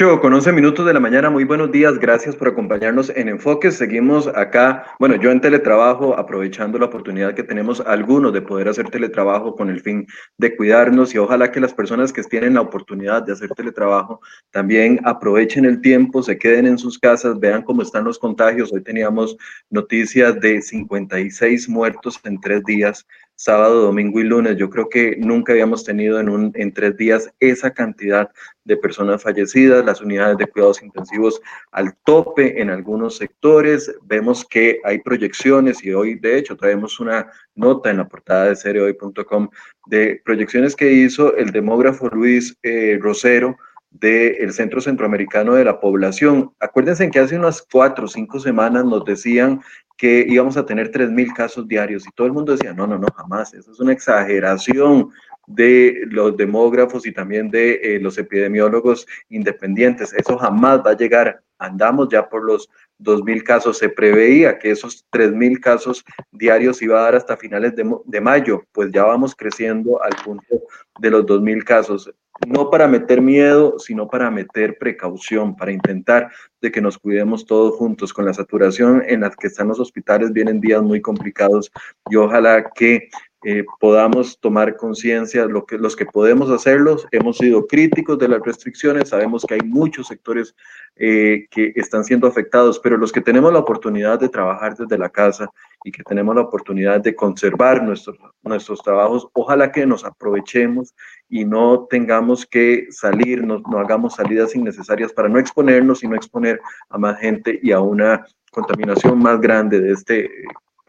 8 con 11 minutos de la mañana, muy buenos días, gracias por acompañarnos en Enfoques. Seguimos acá, bueno, yo en teletrabajo, aprovechando la oportunidad que tenemos algunos de poder hacer teletrabajo con el fin de cuidarnos y ojalá que las personas que tienen la oportunidad de hacer teletrabajo también aprovechen el tiempo, se queden en sus casas, vean cómo están los contagios. Hoy teníamos noticias de 56 muertos en tres días sábado, domingo y lunes. Yo creo que nunca habíamos tenido en, un, en tres días esa cantidad de personas fallecidas, las unidades de cuidados intensivos al tope en algunos sectores. Vemos que hay proyecciones y hoy, de hecho, traemos una nota en la portada de seriohoy.com de proyecciones que hizo el demógrafo Luis eh, Rosero del Centro Centroamericano de la Población. Acuérdense que hace unas cuatro o cinco semanas nos decían que íbamos a tener 3.000 casos diarios y todo el mundo decía, no, no, no, jamás, eso es una exageración de los demógrafos y también de eh, los epidemiólogos independientes. Eso jamás va a llegar. Andamos ya por los 2.000 casos. Se preveía que esos 3.000 casos diarios iba a dar hasta finales de, de, mayo, pues ya vamos creciendo al punto de los 2.000 casos. No para meter miedo, sino para meter precaución, para intentar de que nos cuidemos todos juntos. Con la saturación en la que están los hospitales vienen días muy complicados y ojalá que eh, podamos tomar conciencia, lo que, los que podemos hacerlos, hemos sido críticos de las restricciones, sabemos que hay muchos sectores eh, que están siendo afectados, pero los que tenemos la oportunidad de trabajar desde la casa y que tenemos la oportunidad de conservar nuestros, nuestros trabajos, ojalá que nos aprovechemos y no tengamos que salir, no, no hagamos salidas innecesarias para no exponernos y no exponer a más gente y a una contaminación más grande de este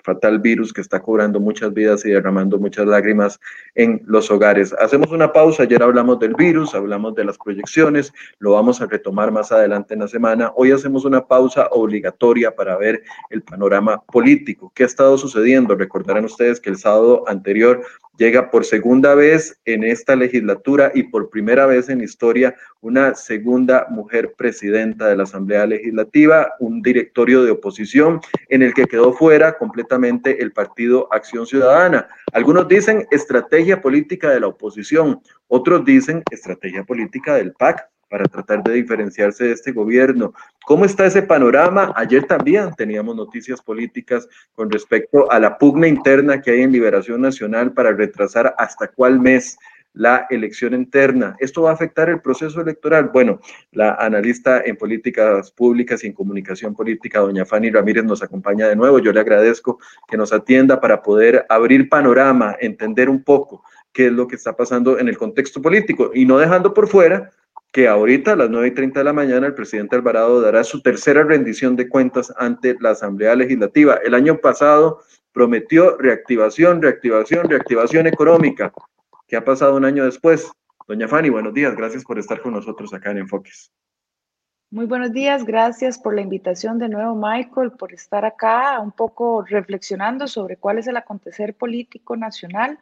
fatal virus que está cobrando muchas vidas y derramando muchas lágrimas en los hogares. Hacemos una pausa, ayer hablamos del virus, hablamos de las proyecciones, lo vamos a retomar más adelante en la semana. Hoy hacemos una pausa obligatoria para ver el panorama político. ¿Qué ha estado sucediendo? Recordarán ustedes que el sábado anterior llega por segunda vez en esta legislatura y por primera vez en historia una segunda mujer presidenta de la Asamblea Legislativa, un directorio de oposición en el que quedó fuera completamente el partido Acción Ciudadana. Algunos dicen estrategia política de la oposición, otros dicen estrategia política del PAC para tratar de diferenciarse de este gobierno. ¿Cómo está ese panorama? Ayer también teníamos noticias políticas con respecto a la pugna interna que hay en Liberación Nacional para retrasar hasta cuál mes la elección interna. ¿Esto va a afectar el proceso electoral? Bueno, la analista en políticas públicas y en comunicación política, doña Fanny Ramírez, nos acompaña de nuevo. Yo le agradezco que nos atienda para poder abrir panorama, entender un poco qué es lo que está pasando en el contexto político y no dejando por fuera que ahorita a las 9 y 30 de la mañana el presidente Alvarado dará su tercera rendición de cuentas ante la Asamblea Legislativa. El año pasado prometió reactivación, reactivación, reactivación económica. ¿Qué ha pasado un año después? Doña Fanny, buenos días. Gracias por estar con nosotros acá en Enfoques. Muy buenos días, gracias por la invitación de nuevo, Michael, por estar acá un poco reflexionando sobre cuál es el acontecer político nacional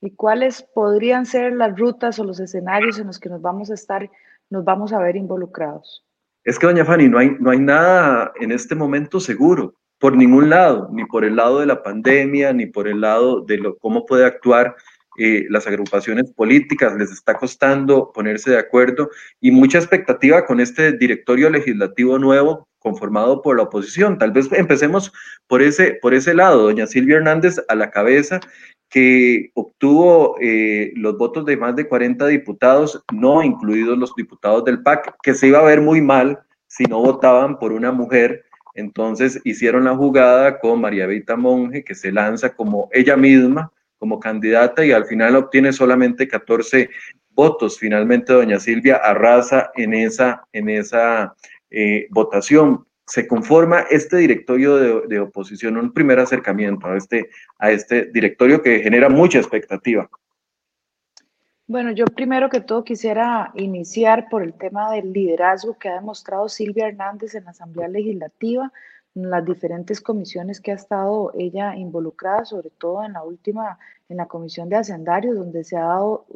y cuáles podrían ser las rutas o los escenarios en los que nos vamos a estar nos vamos a ver involucrados? Es que, doña Fanny, no hay, no hay nada en este momento seguro, por ningún lado, ni por el lado de la pandemia, ni por el lado de lo, cómo puede actuar eh, las agrupaciones políticas, les está costando ponerse de acuerdo y mucha expectativa con este directorio legislativo nuevo conformado por la oposición. Tal vez empecemos por ese, por ese lado, doña Silvia Hernández a la cabeza que obtuvo eh, los votos de más de 40 diputados, no incluidos los diputados del PAC, que se iba a ver muy mal si no votaban por una mujer. Entonces hicieron la jugada con María Vita Monge, que se lanza como ella misma, como candidata, y al final obtiene solamente 14 votos. Finalmente, doña Silvia arrasa en esa, en esa eh, votación se conforma este directorio de, oposición, un primer acercamiento a este, a este directorio que genera mucha expectativa. Bueno, yo primero que todo quisiera iniciar por el tema del liderazgo que ha demostrado Silvia Hernández en la Asamblea Legislativa, las diferentes comisiones que ha estado ella involucrada, sobre todo en la última, en la comisión de hacendarios, donde se ha dado,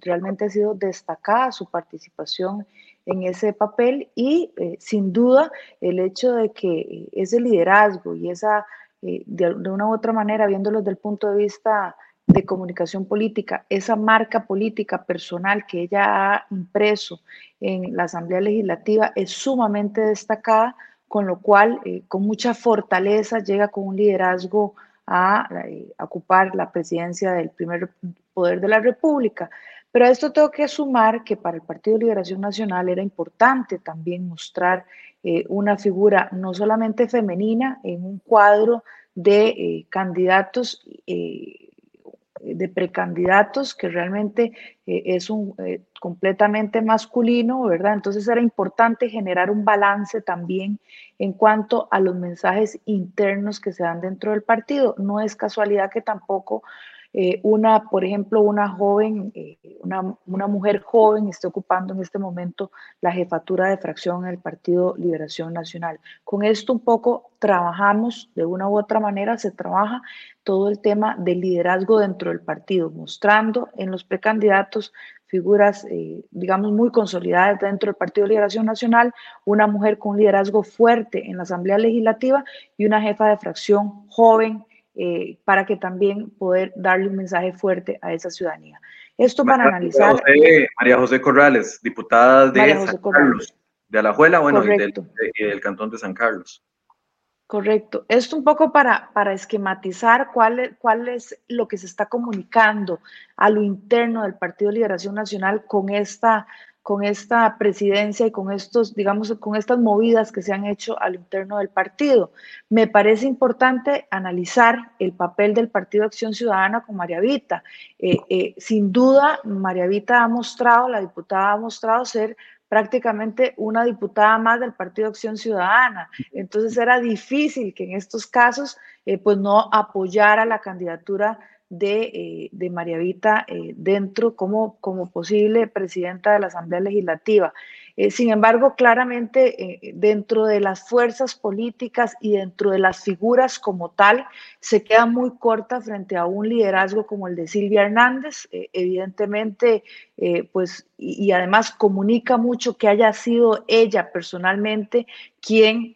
realmente ha sido destacada su participación en ese papel y eh, sin duda el hecho de que eh, ese liderazgo y esa, eh, de, una u otra manera, viéndolo desde el punto de vista de comunicación política, esa marca política personal que ella ha impreso en la Asamblea Legislativa es sumamente destacada, con lo cual eh, con mucha fortaleza llega con un liderazgo a, eh, ocupar la presidencia del primer poder de la República. Pero a esto tengo que sumar que para el Partido Liberación Nacional era importante también mostrar eh, una figura no solamente femenina en un cuadro de candidatos de precandidatos, que realmente eh, es un eh, completamente masculino, ¿verdad? Entonces era importante generar un balance también en cuanto a los mensajes internos que se dan dentro del partido. No es casualidad que tampoco eh, una, por ejemplo, una joven, eh, una, una, mujer joven esté ocupando en este momento la jefatura de fracción en el Partido Liberación Nacional. Con esto un poco trabajamos, de una u otra manera se trabaja todo el tema del liderazgo dentro del partido, mostrando en los precandidatos figuras, eh, digamos, muy consolidadas dentro del Partido Liberación Nacional, una mujer con liderazgo fuerte en la Asamblea Legislativa y una jefa de fracción joven, eh, para que también poder darle un mensaje fuerte a esa ciudadanía. Esto para analizar. María José Corrales, diputada de San Carlos, de Alajuela, bueno, y del, cantón de San Carlos. Correcto. Esto un poco para, para esquematizar cuál, cuál es lo que se está comunicando a lo interno del Partido de Liberación Nacional con esta con esta presidencia y con estos, digamos, con estas movidas que se han hecho al interno del partido. Me parece importante analizar el papel del Partido Acción Ciudadana con María Vita. Eh, eh, sin duda, María Vita ha mostrado, la diputada ha mostrado ser prácticamente una diputada más del Partido Acción Ciudadana. Entonces era difícil que en estos casos, eh, pues no apoyara la candidatura de, eh, de María Vita eh, dentro como, como posible presidenta de la Asamblea Legislativa. Eh, sin embargo, claramente dentro de las fuerzas políticas y dentro de las figuras como tal, se queda muy corta frente a un liderazgo como el de Silvia Hernández. evidentemente, pues, y, además comunica mucho que haya sido ella personalmente quien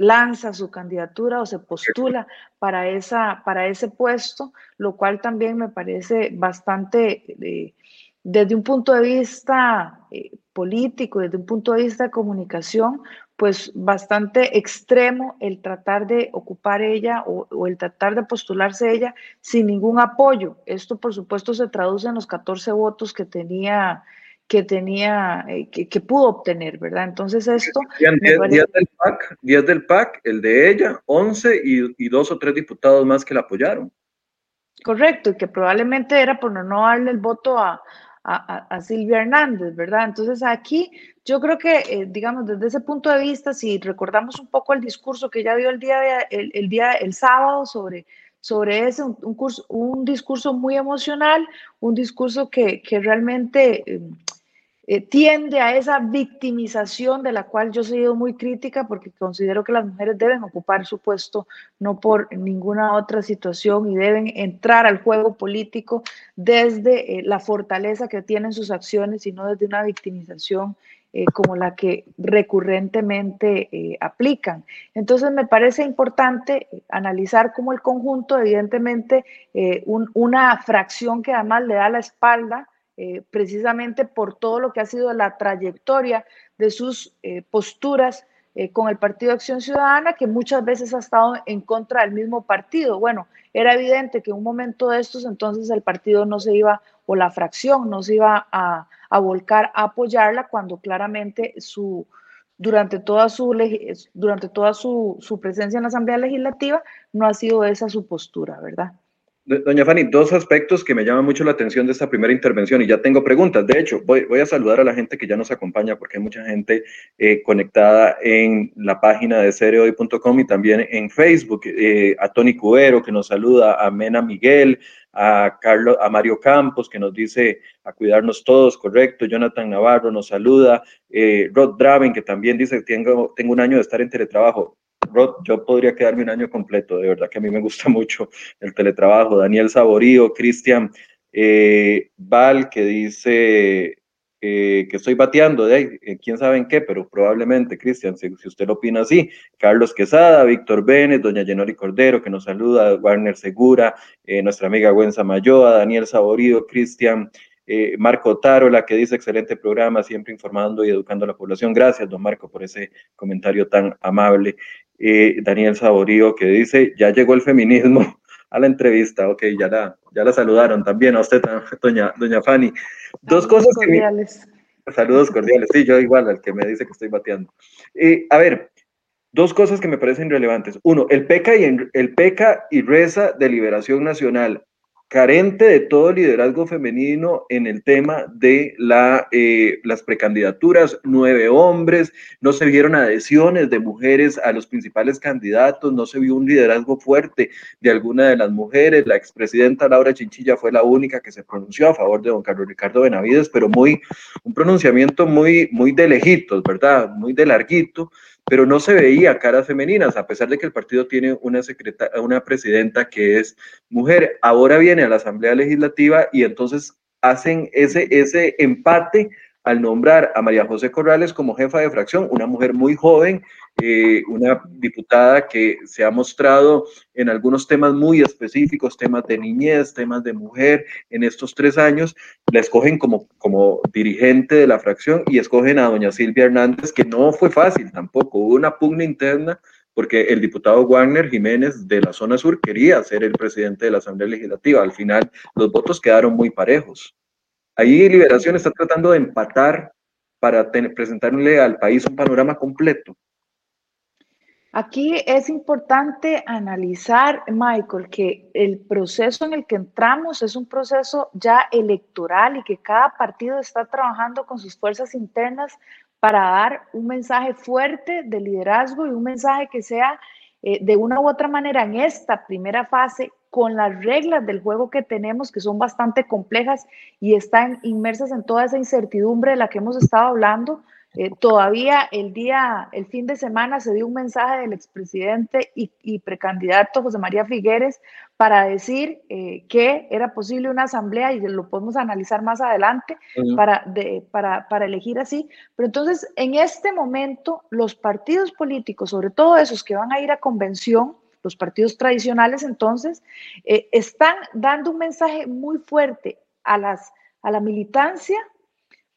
lanza su candidatura o se postula para, esa, para ese puesto, lo cual también me parece bastante, eh, desde un punto de vista eh, político, desde un punto de vista de comunicación, pues bastante extremo el tratar de ocupar ella o, o, el tratar de postularse ella sin ningún apoyo. Esto, por supuesto, se traduce en los 14 votos que tenía que tenía, eh, que, pudo obtener, ¿verdad? Entonces esto... 10, del PAC, 10 del PAC, el de ella, 11 y, dos o tres diputados más que la apoyaron. Correcto, y que probablemente era por no darle el voto a, a, Silvia Hernández, ¿verdad? Entonces aquí yo creo que, eh, digamos, desde ese punto de vista, si recordamos un poco el discurso que ella dio el día, de, el, día el sábado sobre, sobre ese, un, curso, un discurso muy emocional, un discurso que, que realmente... Eh, eh, tiende a esa victimización de la cual yo he sido muy crítica porque considero que las mujeres deben ocupar su puesto no por ninguna otra situación y deben entrar al juego político desde eh, la fortaleza que tienen sus acciones y no desde una victimización eh, como la que recurrentemente aplican. Entonces me parece importante analizar cómo el conjunto, evidentemente, una fracción que además le da la espalda eh, precisamente por todo lo que ha sido la trayectoria de sus eh, posturas eh, con el Partido Acción Ciudadana, que muchas veces ha estado en contra del mismo partido. Bueno, era evidente que en un momento de estos entonces el partido no se iba, o la fracción no se iba a, volcar a apoyarla cuando claramente su, durante toda, su, durante toda su presencia en la Asamblea Legislativa no ha sido esa su postura, ¿verdad? Doña Fanny, dos aspectos que me llaman mucho la atención de esta primera intervención y ya tengo preguntas. De hecho, voy, voy a saludar a la gente que ya nos acompaña porque hay mucha gente eh, conectada en la página de cereoy.com y también en Facebook. Eh, a Tony Cubero que nos saluda, a Mena Miguel, a, Carlos, a Mario Campos que nos dice a cuidarnos todos, correcto. Jonathan Navarro nos saluda. Eh, Rod Draven que también dice, tengo, tengo un año de estar en teletrabajo. Rod, yo podría quedarme un año completo, de verdad que a mí me gusta mucho el teletrabajo. Daniel Saborío, Cristian eh, Val, que dice que estoy bateando, de eh, quién sabe en qué, pero probablemente, Cristian, si, usted lo opina así, Carlos Quesada, Víctor Vélez, doña Yenori Cordero, que nos saluda, Warner Segura, eh, nuestra amiga Gwenza Mayoa, Daniel Saborido, Cristian, eh, Marco Tarola, que dice excelente programa, siempre informando y educando a la población. Gracias, don Marco, por ese comentario tan amable. Daniel Saborío, que dice, ya llegó el feminismo a la entrevista. Ok, ya la, ya la saludaron también a usted, doña, doña Fanny. Dos cosas cordiales. Saludos cordiales. Sí, yo igual al que me dice que estoy bateando. Eh, a ver, dos cosas que me parecen relevantes. Uno, el PECA y, el PECA y Reza de Liberación Nacional carente de todo liderazgo femenino en el tema de eh, las precandidaturas, nueve hombres, no se vieron adhesiones de mujeres a los principales candidatos, no se vio un liderazgo fuerte de alguna de las mujeres, la expresidenta Laura Chinchilla fue la única que se pronunció a favor de don Carlos Ricardo Benavides, pero muy, un pronunciamiento muy, muy de lejitos, ¿verdad? Muy de larguito, pero no se veía caras femeninas, a pesar de que el partido tiene una, una presidenta que es mujer. Ahora viene a la Asamblea Legislativa y entonces hacen ese, ese empate al nombrar a María José Corrales como jefa de fracción, una mujer muy joven, eh, una diputada que se ha mostrado en algunos temas muy específicos, temas de niñez, temas de mujer, en estos tres años, la escogen como, como dirigente de la fracción y escogen a doña Silvia Hernández, que no fue fácil tampoco, hubo una pugna interna porque el diputado Wagner Jiménez de la zona sur quería ser el presidente de la Asamblea Legislativa. Al final, los votos quedaron muy parejos. Ahí Liberación está tratando de empatar para presentarle al país un panorama completo. Aquí es importante analizar, Michael, que el proceso en el que entramos es un proceso ya electoral y que cada partido está trabajando con sus fuerzas internas para dar un mensaje fuerte de liderazgo y un mensaje que sea eh, de una u otra manera en esta primera fase con las reglas del juego que tenemos, que son bastante complejas y están inmersas en toda esa incertidumbre de la que hemos estado hablando, eh, todavía el día, el fin de semana se dio un mensaje del expresidente y, precandidato José María Figueres para decir eh, que era posible una asamblea y lo podemos analizar más adelante para, para, para elegir así. Pero entonces, en este momento, los partidos políticos, sobre todo esos que van a ir a convención, los partidos tradicionales entonces, eh, están dando un mensaje muy fuerte a, las, a la militancia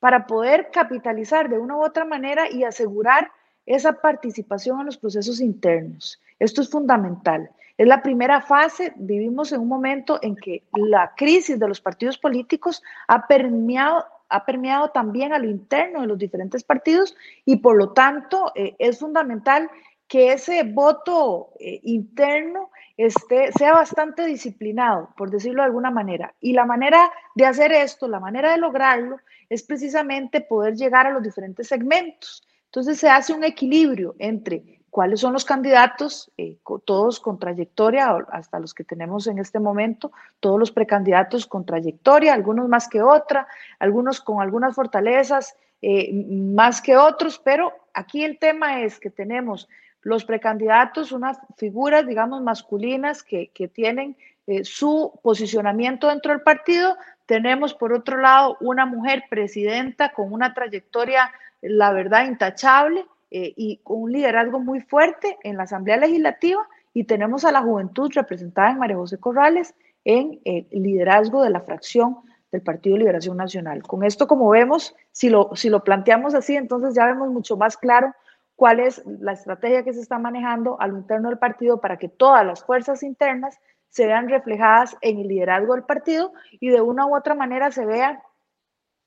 para poder capitalizar de una u otra manera y asegurar esa participación en los procesos internos. Esto es fundamental. Es la primera fase, vivimos en un momento en que la crisis de los partidos políticos ha permeado, ha permeado también a lo interno de los diferentes partidos y por lo tanto eh, es fundamental que ese voto eh, interno esté, sea bastante disciplinado, por decirlo de alguna manera. Y la manera de hacer esto, la manera de lograrlo, es precisamente poder llegar a los diferentes segmentos. Entonces se hace un equilibrio entre cuáles son los candidatos, eh, todos con trayectoria, hasta los que tenemos en este momento, todos los precandidatos con trayectoria, algunos más que otra, algunos con algunas fortalezas eh, más que otros, pero aquí el tema es que tenemos los precandidatos, unas figuras, digamos, masculinas que, tienen eh, su posicionamiento dentro del partido, tenemos, por otro lado, una mujer presidenta con una trayectoria, la verdad, intachable eh, y con un liderazgo muy fuerte en la Asamblea Legislativa. Y tenemos a la juventud representada en María José Corrales en el liderazgo de la fracción del Partido Liberación Nacional. Con esto, como vemos, si lo, si lo planteamos así, entonces ya vemos mucho más claro cuál es la estrategia que se está manejando a lo interno del partido para que todas las fuerzas internas se vean reflejadas en el liderazgo del partido y de una u otra manera se vea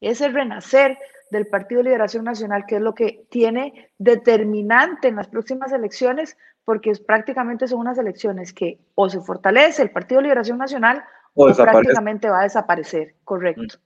ese renacer del Partido de Liberación Nacional, que es lo que tiene determinante en las próximas elecciones, porque es, prácticamente son unas elecciones que o se fortalece el Partido de Liberación Nacional o, prácticamente va a desaparecer, correcto.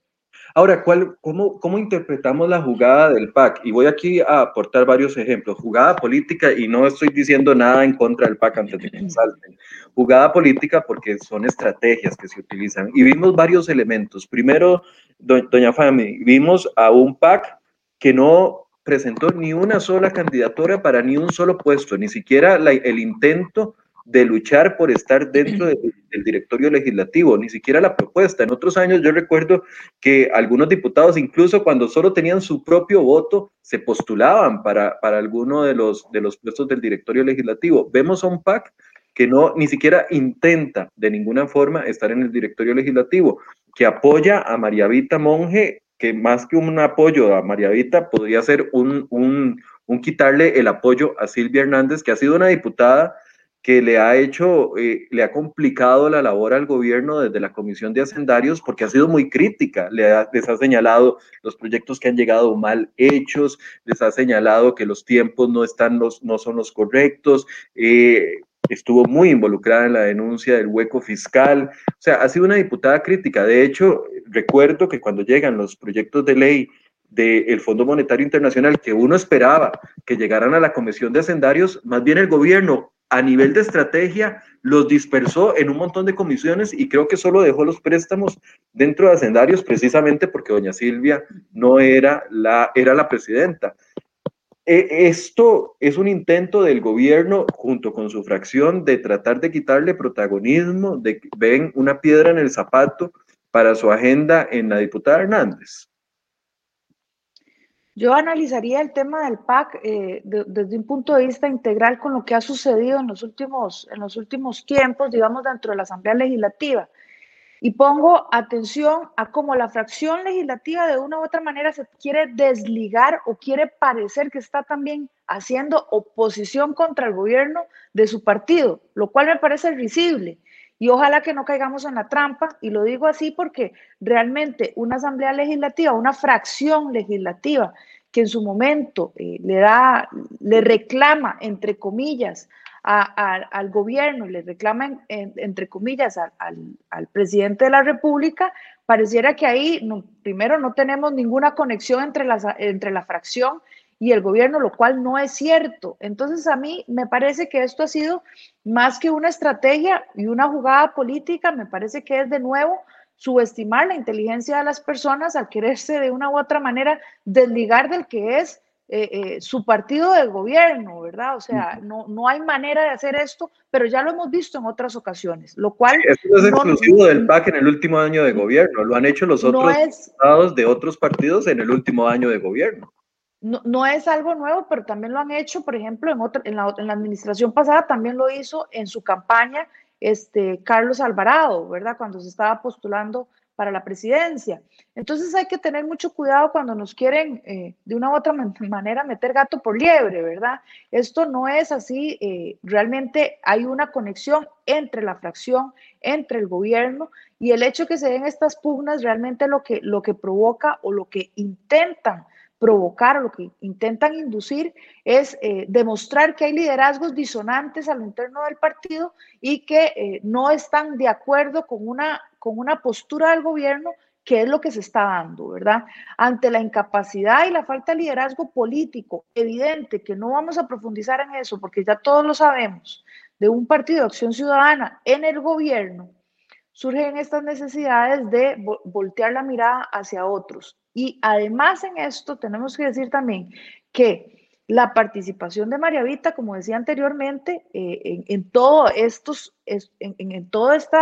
Ahora, ¿cuál, cómo, ¿cómo interpretamos la jugada del PAC? Y voy aquí a aportar varios ejemplos. Jugada política, y no estoy diciendo nada en contra del PAC antes de que me salten. Jugada política porque son estrategias que se utilizan. Y vimos varios elementos. Primero, doña Fami, vimos a un PAC que no presentó ni una sola candidatura para ni un solo puesto, ni siquiera el intento de luchar por estar dentro del directorio legislativo, ni siquiera la propuesta. En otros años yo recuerdo que algunos diputados, incluso cuando solo tenían su propio voto, se postulaban para, para alguno de los, de los puestos del directorio legislativo. Vemos a un PAC que no ni siquiera intenta de ninguna forma estar en el directorio legislativo, que apoya a María Vita Monge, que más que un apoyo a María Vita podría ser un, un, un quitarle el apoyo a Silvia Hernández, que ha sido una diputada que le ha hecho, eh, le ha complicado la labor al gobierno desde la Comisión de Hacendarios porque ha sido muy crítica, le les ha señalado los proyectos que han llegado mal hechos, les ha señalado que los tiempos no, están los, no son los correctos, eh, estuvo muy involucrada en la denuncia del hueco fiscal, o sea, ha sido una diputada crítica. De hecho, recuerdo que cuando llegan los proyectos de ley del Fondo Monetario Internacional que uno esperaba que llegaran a la Comisión de Hacendarios, más bien el gobierno a nivel de estrategia los dispersó en un montón de comisiones y creo que solo dejó los préstamos dentro de hacendarios precisamente porque doña Silvia no era la, era la presidenta. E, esto es un intento del gobierno junto con su fracción de tratar de quitarle protagonismo, de ven una piedra en el zapato para su agenda en la diputada Hernández. Yo analizaría el tema del PAC eh, desde un punto de vista integral con lo que ha sucedido en los, últimos, en los últimos tiempos, digamos, dentro de la Asamblea Legislativa. Y pongo atención a cómo la fracción legislativa de una u otra manera se quiere desligar o quiere parecer que está también haciendo oposición contra el gobierno de su partido, lo cual me parece risible. Y ojalá que no caigamos en la trampa, y lo digo así porque realmente una asamblea legislativa, una fracción legislativa que en su momento eh, le da, le reclama, entre comillas, al gobierno, le reclama, entre comillas, al, presidente de la República, pareciera que ahí, primero, no tenemos ninguna conexión entre, entre la fracción y el gobierno, lo cual no es cierto. Entonces a mí me parece que esto ha sido más que una estrategia y una jugada política, me parece que es de nuevo subestimar la inteligencia de las personas al quererse de una u otra manera desligar del que es eh, eh, su partido de gobierno, ¿verdad? O sea, no, no hay manera de hacer esto, pero ya lo hemos visto en otras ocasiones, lo cual... esto no es exclusivo del PAC en el último año de gobierno, lo han hecho los otros estados de otros partidos en el último año de gobierno no, es algo nuevo, pero también lo han hecho, por ejemplo, en la administración pasada también lo hizo en su campaña este, Carlos Alvarado, ¿verdad? Cuando se estaba postulando para la presidencia. Entonces hay que tener mucho cuidado cuando nos quieren eh, de una u otra manera meter gato por liebre, ¿verdad? Esto no es así, eh, realmente hay una conexión entre la fracción, entre el gobierno y el hecho que se den estas pugnas realmente lo que, lo que provoca o lo que intentan provocar lo que intentan inducir es eh, demostrar que hay liderazgos disonantes a lo interno del partido y que eh, no están de acuerdo con una, con una postura del gobierno que es lo que se está dando, ¿verdad? Ante la incapacidad y la falta de liderazgo político evidente, que no vamos a profundizar en eso porque ya todos lo sabemos, de un partido de acción ciudadana en el gobierno, surgen estas necesidades de voltear la mirada hacia otros. Y además en esto tenemos que decir también que la participación de María Vita, como decía anteriormente, eh, en, todo estos, en, todo este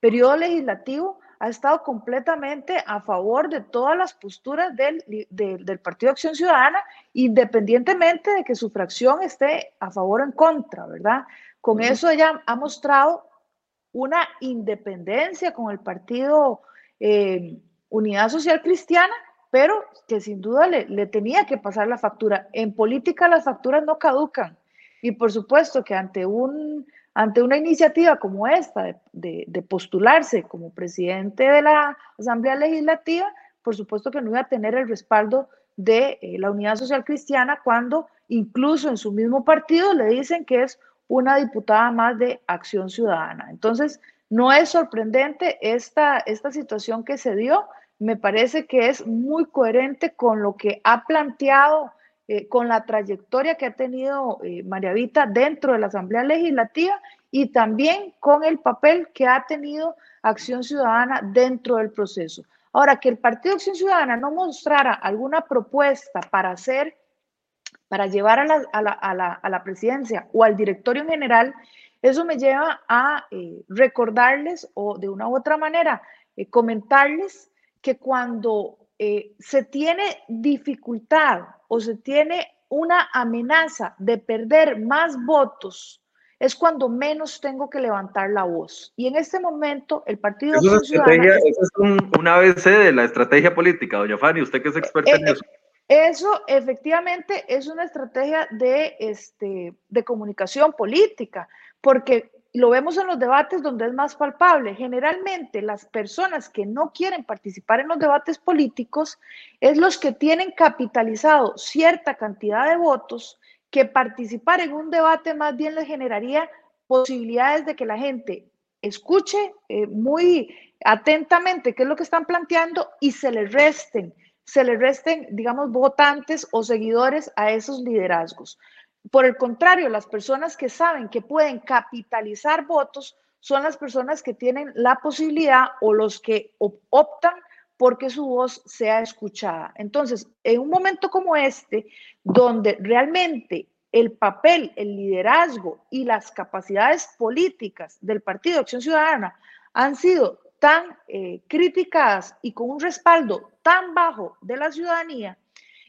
periodo legislativo, ha estado completamente a favor de todas las posturas del, del, Partido Acción Ciudadana, independientemente de que su fracción esté a favor o en contra, ¿verdad? Con eso ella ha mostrado una independencia con el Partido eh, Unidad Social Cristiana, pero que sin duda le, tenía que pasar la factura. En política las facturas no caducan. Y por supuesto que ante, un, ante una iniciativa como esta, de, postularse como presidente de la Asamblea Legislativa, por supuesto que no iba a tener el respaldo de eh, la Unidad Social Cristiana cuando incluso en su mismo partido le dicen que es una diputada más de Acción Ciudadana. Entonces, no es sorprendente esta, esta situación que se dio me parece que es muy coherente con lo que ha planteado, eh, con la trayectoria que ha tenido eh, María Vita dentro de la Asamblea Legislativa y también con el papel que ha tenido Acción Ciudadana dentro del proceso. Ahora, que el Partido Acción Ciudadana no mostrara alguna propuesta para hacer, para llevar a la, a la, a la, a la presidencia o al directorio en general, eso me lleva a eh, recordarles o de una u otra manera eh, comentarles que cuando eh, se tiene dificultad o se tiene una amenaza de perder más votos, es cuando menos tengo que levantar la voz. Y en este momento el Partido Eso es, eso es un, ABC de la estrategia política, doña Fanny, usted que es experta en eso. Eso efectivamente es una estrategia de, este, de comunicación política, porque lo vemos en los debates donde es más palpable. Generalmente las personas que no quieren participar en los debates políticos es los que tienen capitalizado cierta cantidad de votos que participar en un debate más bien les generaría posibilidades de que la gente escuche eh, muy atentamente qué es lo que están planteando y se les resten se le resten, digamos, votantes o seguidores a esos liderazgos. Por el contrario, las personas que saben que pueden capitalizar votos son las personas que tienen la posibilidad o los que optan porque su voz sea escuchada. Entonces, en un momento como este, donde realmente el papel, el liderazgo y las capacidades políticas del Partido Acción Ciudadana han sido tan eh, criticadas y con un respaldo tan bajo de la ciudadanía,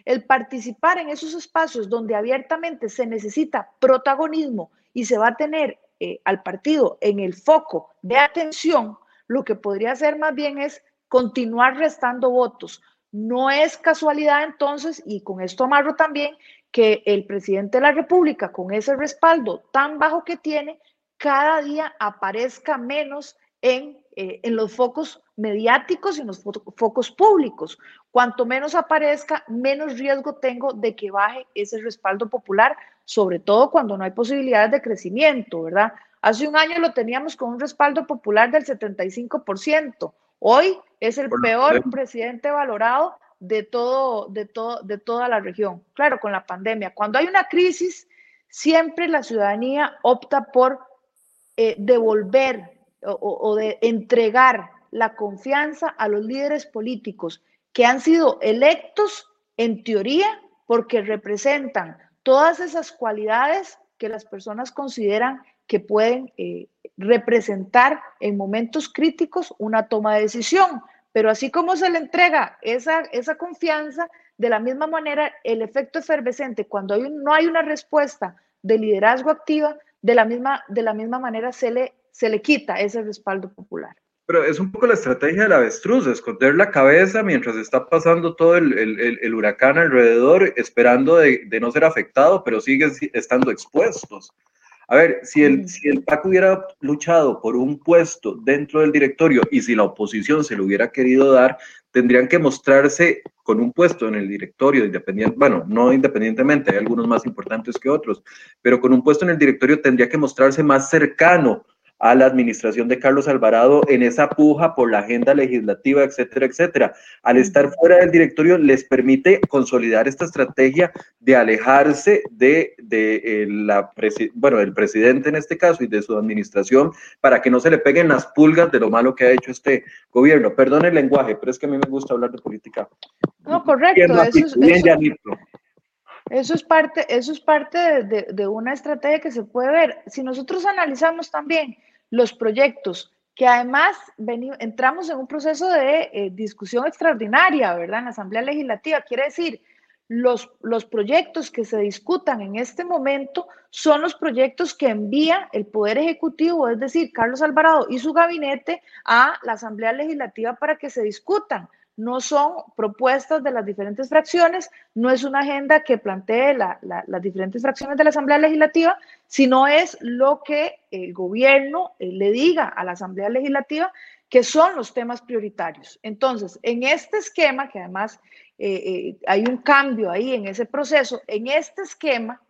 el participar en esos espacios donde abiertamente se necesita protagonismo y se va a tener eh, al partido en el foco de atención, lo que podría hacer más bien es continuar restando votos. No es casualidad entonces, y con esto amarro también, que el presidente de la República, con ese respaldo tan bajo que tiene, cada día aparezca menos en eh, en los focos mediáticos y en los focos públicos. Cuanto menos aparezca, menos riesgo tengo de que baje ese respaldo popular, sobre todo cuando no hay posibilidades de crecimiento, ¿verdad? Hace un año lo teníamos con un respaldo popular del 75%. Hoy es el peor presidente valorado de, todo, de, todo, de toda la región. Claro, con la pandemia. Cuando hay una crisis, siempre la ciudadanía opta por eh, devolver o, de entregar la confianza a los líderes políticos que han sido electos en teoría porque representan todas esas cualidades que las personas consideran que pueden eh, representar en momentos críticos una toma de decisión. Pero así como se le entrega esa, esa confianza, de la misma manera el efecto efervescente, cuando no hay una respuesta de liderazgo activa, de la misma, de la misma manera se le se le quita ese respaldo popular. Pero es un poco la estrategia del avestruz, esconder la cabeza mientras está pasando todo el, huracán alrededor, esperando de, no ser afectado, pero siguen estando expuestos. A ver, si el, si el PAC hubiera luchado por un puesto dentro del directorio y si la oposición se lo hubiera querido dar, tendrían que mostrarse con un puesto en el directorio, independiente, bueno, no independientemente, hay algunos más importantes que otros, pero con un puesto en el directorio tendría que mostrarse más cercano a la administración de Carlos Alvarado en esa puja por la agenda legislativa, etcétera, etcétera. Al estar fuera del directorio les permite consolidar esta estrategia de alejarse de, de eh, la, bueno, del presidente en este caso y de su administración para que no se le peguen las pulgas de lo malo que ha hecho este gobierno. Perdón el lenguaje, pero es que a mí me gusta hablar de política. No, correcto. Eso es, parte, eso es parte de, de, una estrategia que se puede ver. Si nosotros analizamos también los proyectos, que además entramos en un proceso de eh, discusión extraordinaria, ¿verdad? En la Asamblea Legislativa. Quiere decir, los, los proyectos que se discutan en este momento son los proyectos que envía el Poder Ejecutivo, es decir, Carlos Alvarado y su gabinete, a la Asamblea Legislativa para que se discutan no son propuestas de las diferentes fracciones, no es una agenda que plantee las diferentes fracciones de la Asamblea Legislativa, sino es lo que el gobierno eh, le diga a la Asamblea Legislativa que son los temas prioritarios. Entonces, en este esquema, que además eh, eh, hay un cambio ahí en ese proceso, en este esquema,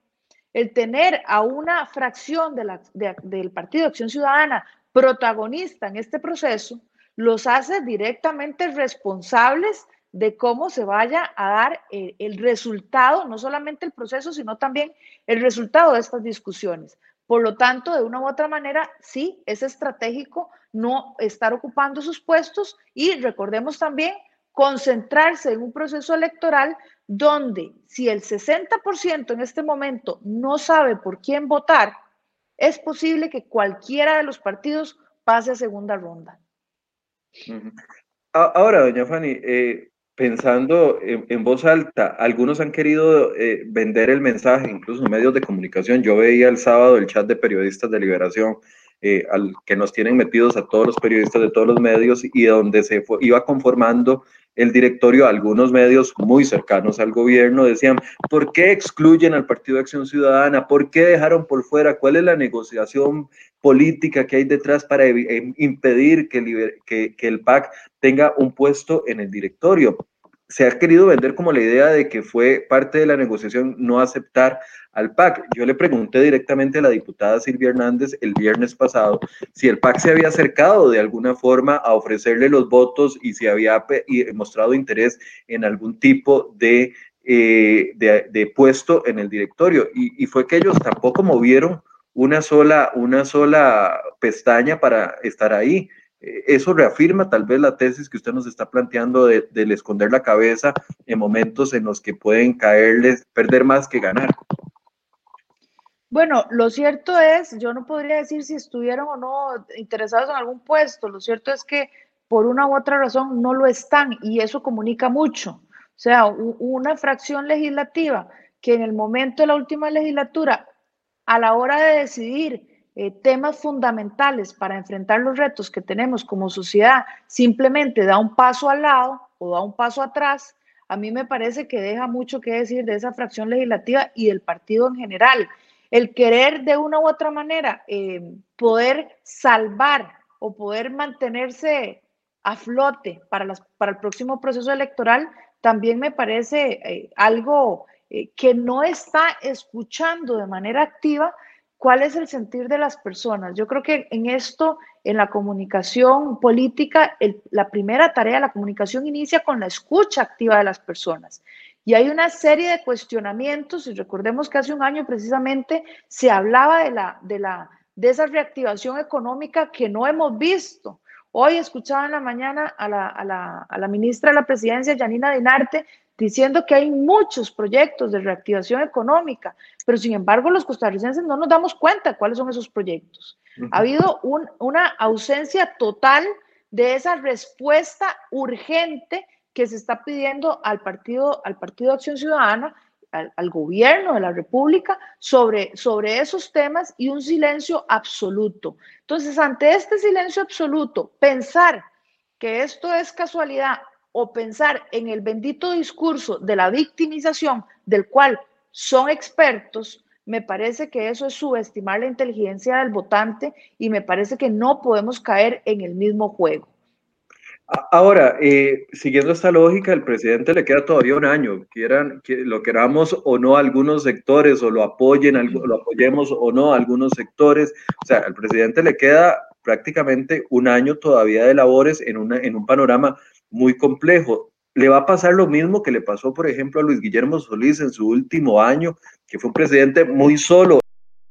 el tener a una fracción del Partido de Acción Ciudadana protagonista en este proceso, los hace directamente responsables de cómo se vaya a dar el resultado, no solamente el proceso, sino también el resultado de estas discusiones. Por lo tanto, de una u otra manera, sí, es estratégico no estar ocupando sus puestos y recordemos también concentrarse en un proceso electoral donde si el 60% en este momento no sabe por quién votar, es posible que cualquiera de los partidos pase a segunda ronda. Ahora, doña Fanny, eh, pensando en, voz alta, algunos han querido eh, vender el mensaje, incluso en medios de comunicación. Yo veía el sábado el chat de periodistas de Liberación, eh, al que nos tienen metidos a todos los periodistas de todos los medios y donde se iba conformando el directorio, algunos medios muy cercanos al gobierno decían, ¿por qué excluyen al Partido de Acción Ciudadana? ¿Por qué dejaron por fuera? ¿Cuál es la negociación política que hay detrás para eh, impedir que, que el PAC tenga un puesto en el directorio? Se ha querido vender como la idea de que fue parte de la negociación no aceptar al PAC. Yo le pregunté directamente a la diputada Silvia Hernández el viernes pasado si el PAC se había acercado de alguna forma a ofrecerle los votos y si había mostrado interés en algún tipo de, eh, de, puesto en el directorio. Y, fue que ellos tampoco movieron una sola, una sola pestaña para estar ahí. Eso reafirma tal vez la tesis que usted nos está planteando de, del esconder la cabeza en momentos en los que pueden caerles, perder más que ganar. Bueno, lo cierto es, yo no podría decir si estuvieron o no interesados en algún puesto, lo cierto es que por una u otra razón no lo están y eso comunica mucho. O sea, una fracción legislativa que en el momento de la última legislatura, a la hora de decidir eh, temas fundamentales para enfrentar los retos que tenemos como sociedad, simplemente da un paso al lado o da un paso atrás, a mí me parece que deja mucho que decir de esa fracción legislativa y del partido en general. El querer de una u otra manera eh, poder salvar o poder mantenerse a flote para, las, para el próximo proceso electoral, también me parece eh, algo eh, que no está escuchando de manera activa cuál es el sentir de las personas. Yo creo que en esto, en la comunicación política, la primera tarea de la comunicación inicia con la escucha activa de las personas. Y hay una serie de cuestionamientos, y recordemos que hace un año precisamente se hablaba de, la, de, la, de esa reactivación económica que no hemos visto. Hoy escuchaba en la mañana a la, a la, a la ministra de la Presidencia, Janina Dinarte, diciendo que hay muchos proyectos de reactivación económica, pero sin embargo los costarricenses no nos damos cuenta cuáles son esos proyectos. Ha habido un, una ausencia total de esa respuesta urgente que se está pidiendo al Partido, al partido Acción Ciudadana, al, gobierno de la República, sobre, sobre esos temas y un silencio absoluto. Entonces, ante este silencio absoluto, pensar que esto es casualidad o pensar en el bendito discurso de la victimización del cual son expertos, me parece que eso es subestimar la inteligencia del votante y me parece que no podemos caer en el mismo juego. Ahora, eh, siguiendo esta lógica, el presidente le queda todavía un año, quieran que lo queramos o no algunos sectores, o lo apoyen, lo apoyemos o no algunos sectores. O sea, al presidente le queda prácticamente un año todavía de labores en, una, en un panorama muy complejo. Le va a pasar lo mismo que le pasó, por ejemplo, a Luis Guillermo Solís en su último año, que fue un presidente muy solo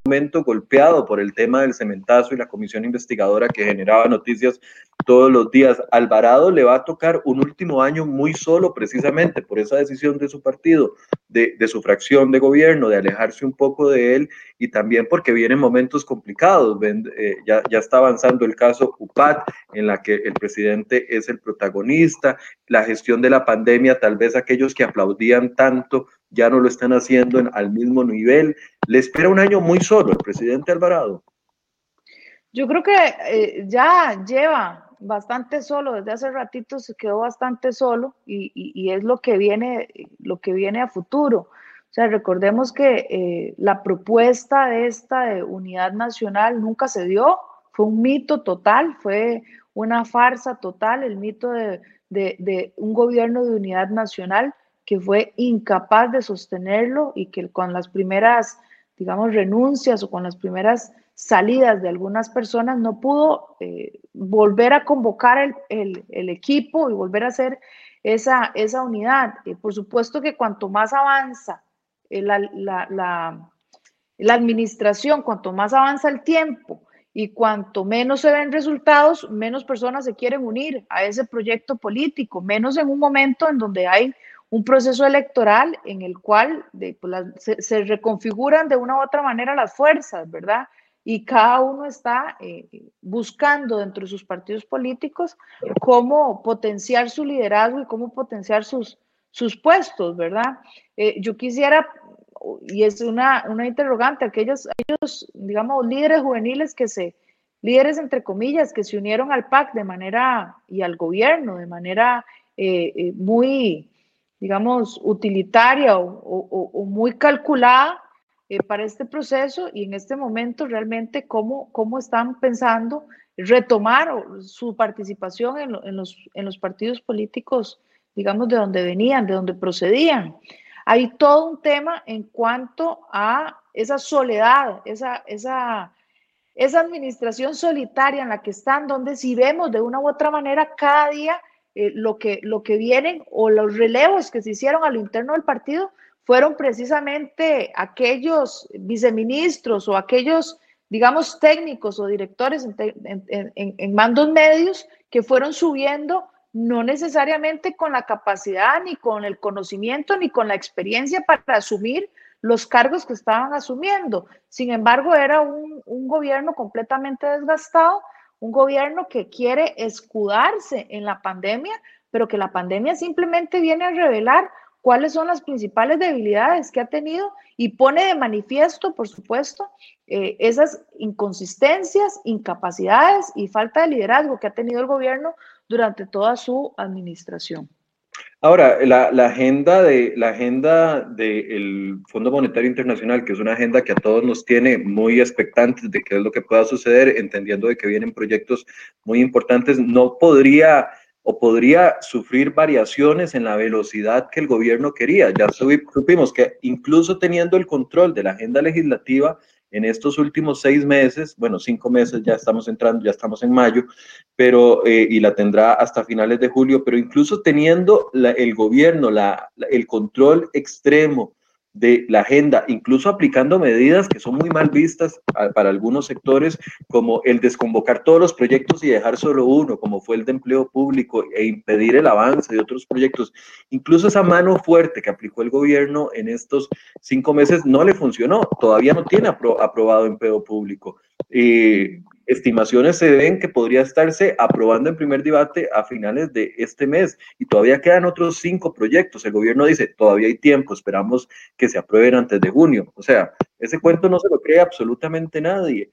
momento golpeado por el tema del cementazo y la comisión investigadora que generaba noticias todos los días. Alvarado le va a tocar un último año muy solo precisamente por esa decisión de su partido, de, su fracción de gobierno, de alejarse un poco de él y también porque vienen momentos complicados. Eh, ya, ya está avanzando el caso UPAT, en la que el presidente es el protagonista, la gestión de la pandemia, tal vez aquellos que aplaudían tanto ya no lo están haciendo al mismo nivel. Le espera un año muy solo el presidente Alvarado. Yo creo que eh, ya lleva bastante solo, desde hace ratito se quedó bastante solo y, es lo que viene, lo que viene a futuro. O sea, recordemos que eh, la propuesta de esta unidad nacional nunca se dio, fue un mito total, fue una farsa total, el mito de, de un gobierno de unidad nacional que fue incapaz de sostenerlo y que con las primeras, digamos, renuncias o con las primeras salidas de algunas personas no pudo eh, volver a convocar el, equipo y volver a hacer esa, esa unidad. y por supuesto que cuanto más avanza eh, la, la, la administración, cuanto más avanza el tiempo, y cuanto menos se ven resultados, menos personas se quieren unir a ese proyecto político, menos en un momento en donde hay un proceso electoral en el cual pues, se, reconfiguran de una u otra manera las fuerzas, ¿verdad? y cada uno está eh, buscando dentro de sus partidos políticos cómo potenciar su liderazgo y cómo potenciar sus, sus puestos, ¿verdad? Eh, yo quisiera, y es una, una interrogante, aquellos, aquellos, digamos, líderes juveniles que se, líderes entre comillas, que se unieron al PAC de manera, y al gobierno de manera eh, muy, digamos, utilitaria o muy calculada, eh, para este proceso y en este momento realmente cómo, cómo están pensando retomar su participación en, en, los, en los partidos políticos, digamos, de donde venían, de donde procedían. Hay todo un tema en cuanto a esa soledad, esa, esa, esa administración solitaria en la que están, donde si vemos de una u otra manera cada día eh, lo, que, lo que vienen o los relevos que se hicieron a lo interno del partido, fueron precisamente aquellos viceministros o aquellos, digamos, técnicos o directores en, mandos medios que fueron subiendo no necesariamente con la capacidad, ni con el conocimiento, ni con la experiencia para asumir los cargos que estaban asumiendo. Sin embargo, era un, un, gobierno completamente desgastado, un gobierno que quiere escudarse en la pandemia, pero que la pandemia simplemente viene a revelar cuáles son las principales debilidades que ha tenido y pone de manifiesto, por supuesto, eh, esas inconsistencias, incapacidades y falta de liderazgo que ha tenido el gobierno durante toda su administración. Ahora, la, agenda de la agenda del Fondo Monetario Internacional, que es una agenda que a todos nos tiene muy expectantes de qué es lo que pueda suceder, entendiendo de que vienen proyectos muy importantes, no podría o podría sufrir variaciones en la velocidad que el gobierno quería. Ya supimos que incluso teniendo el control de la agenda legislativa en estos últimos seis meses, bueno, cinco meses ya estamos entrando, ya estamos en mayo, pero eh, y la tendrá hasta finales de julio, pero incluso teniendo el gobierno el control extremo de la agenda, incluso aplicando medidas que son muy mal vistas para algunos sectores, como el desconvocar todos los proyectos y dejar solo uno, como fue el de empleo público, e impedir el avance de otros proyectos. Incluso esa mano fuerte que aplicó el gobierno en estos cinco meses no le funcionó, todavía no tiene aprobado empleo público. Estimaciones se ven que podría estarse aprobando en primer debate a finales de este mes y todavía quedan otros cinco proyectos. El gobierno dice, todavía hay tiempo, esperamos que se aprueben antes de junio. O sea, ese cuento no se lo cree absolutamente nadie.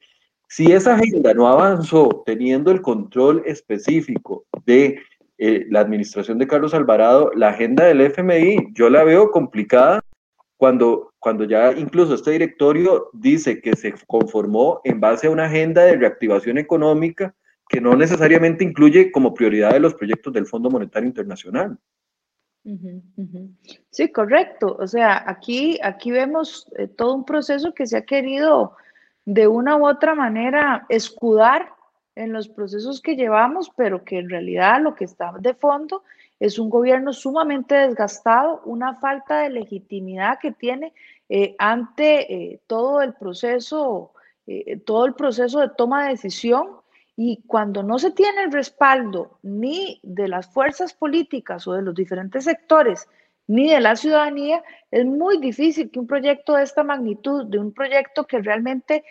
Si esa agenda no avanzó teniendo el control específico de eh, la administración de Carlos Alvarado, la agenda del FMI yo la veo complicada cuando, cuando ya incluso este directorio dice que se conformó en base a una agenda de reactivación económica que no necesariamente incluye como prioridad de los proyectos del Fondo Monetario Internacional. Sí, correcto. O sea, aquí, aquí vemos eh, todo un proceso que se ha querido de una u otra manera escudar en los procesos que llevamos, pero que en realidad lo que está de fondo es un gobierno sumamente desgastado, una falta de legitimidad que tiene eh, ante eh, todo el proceso, eh, todo el proceso de toma de decisión. Y cuando no se tiene el respaldo ni de las fuerzas políticas o de los diferentes sectores, ni de la ciudadanía, es muy difícil que un proyecto de esta magnitud, de un proyecto que realmente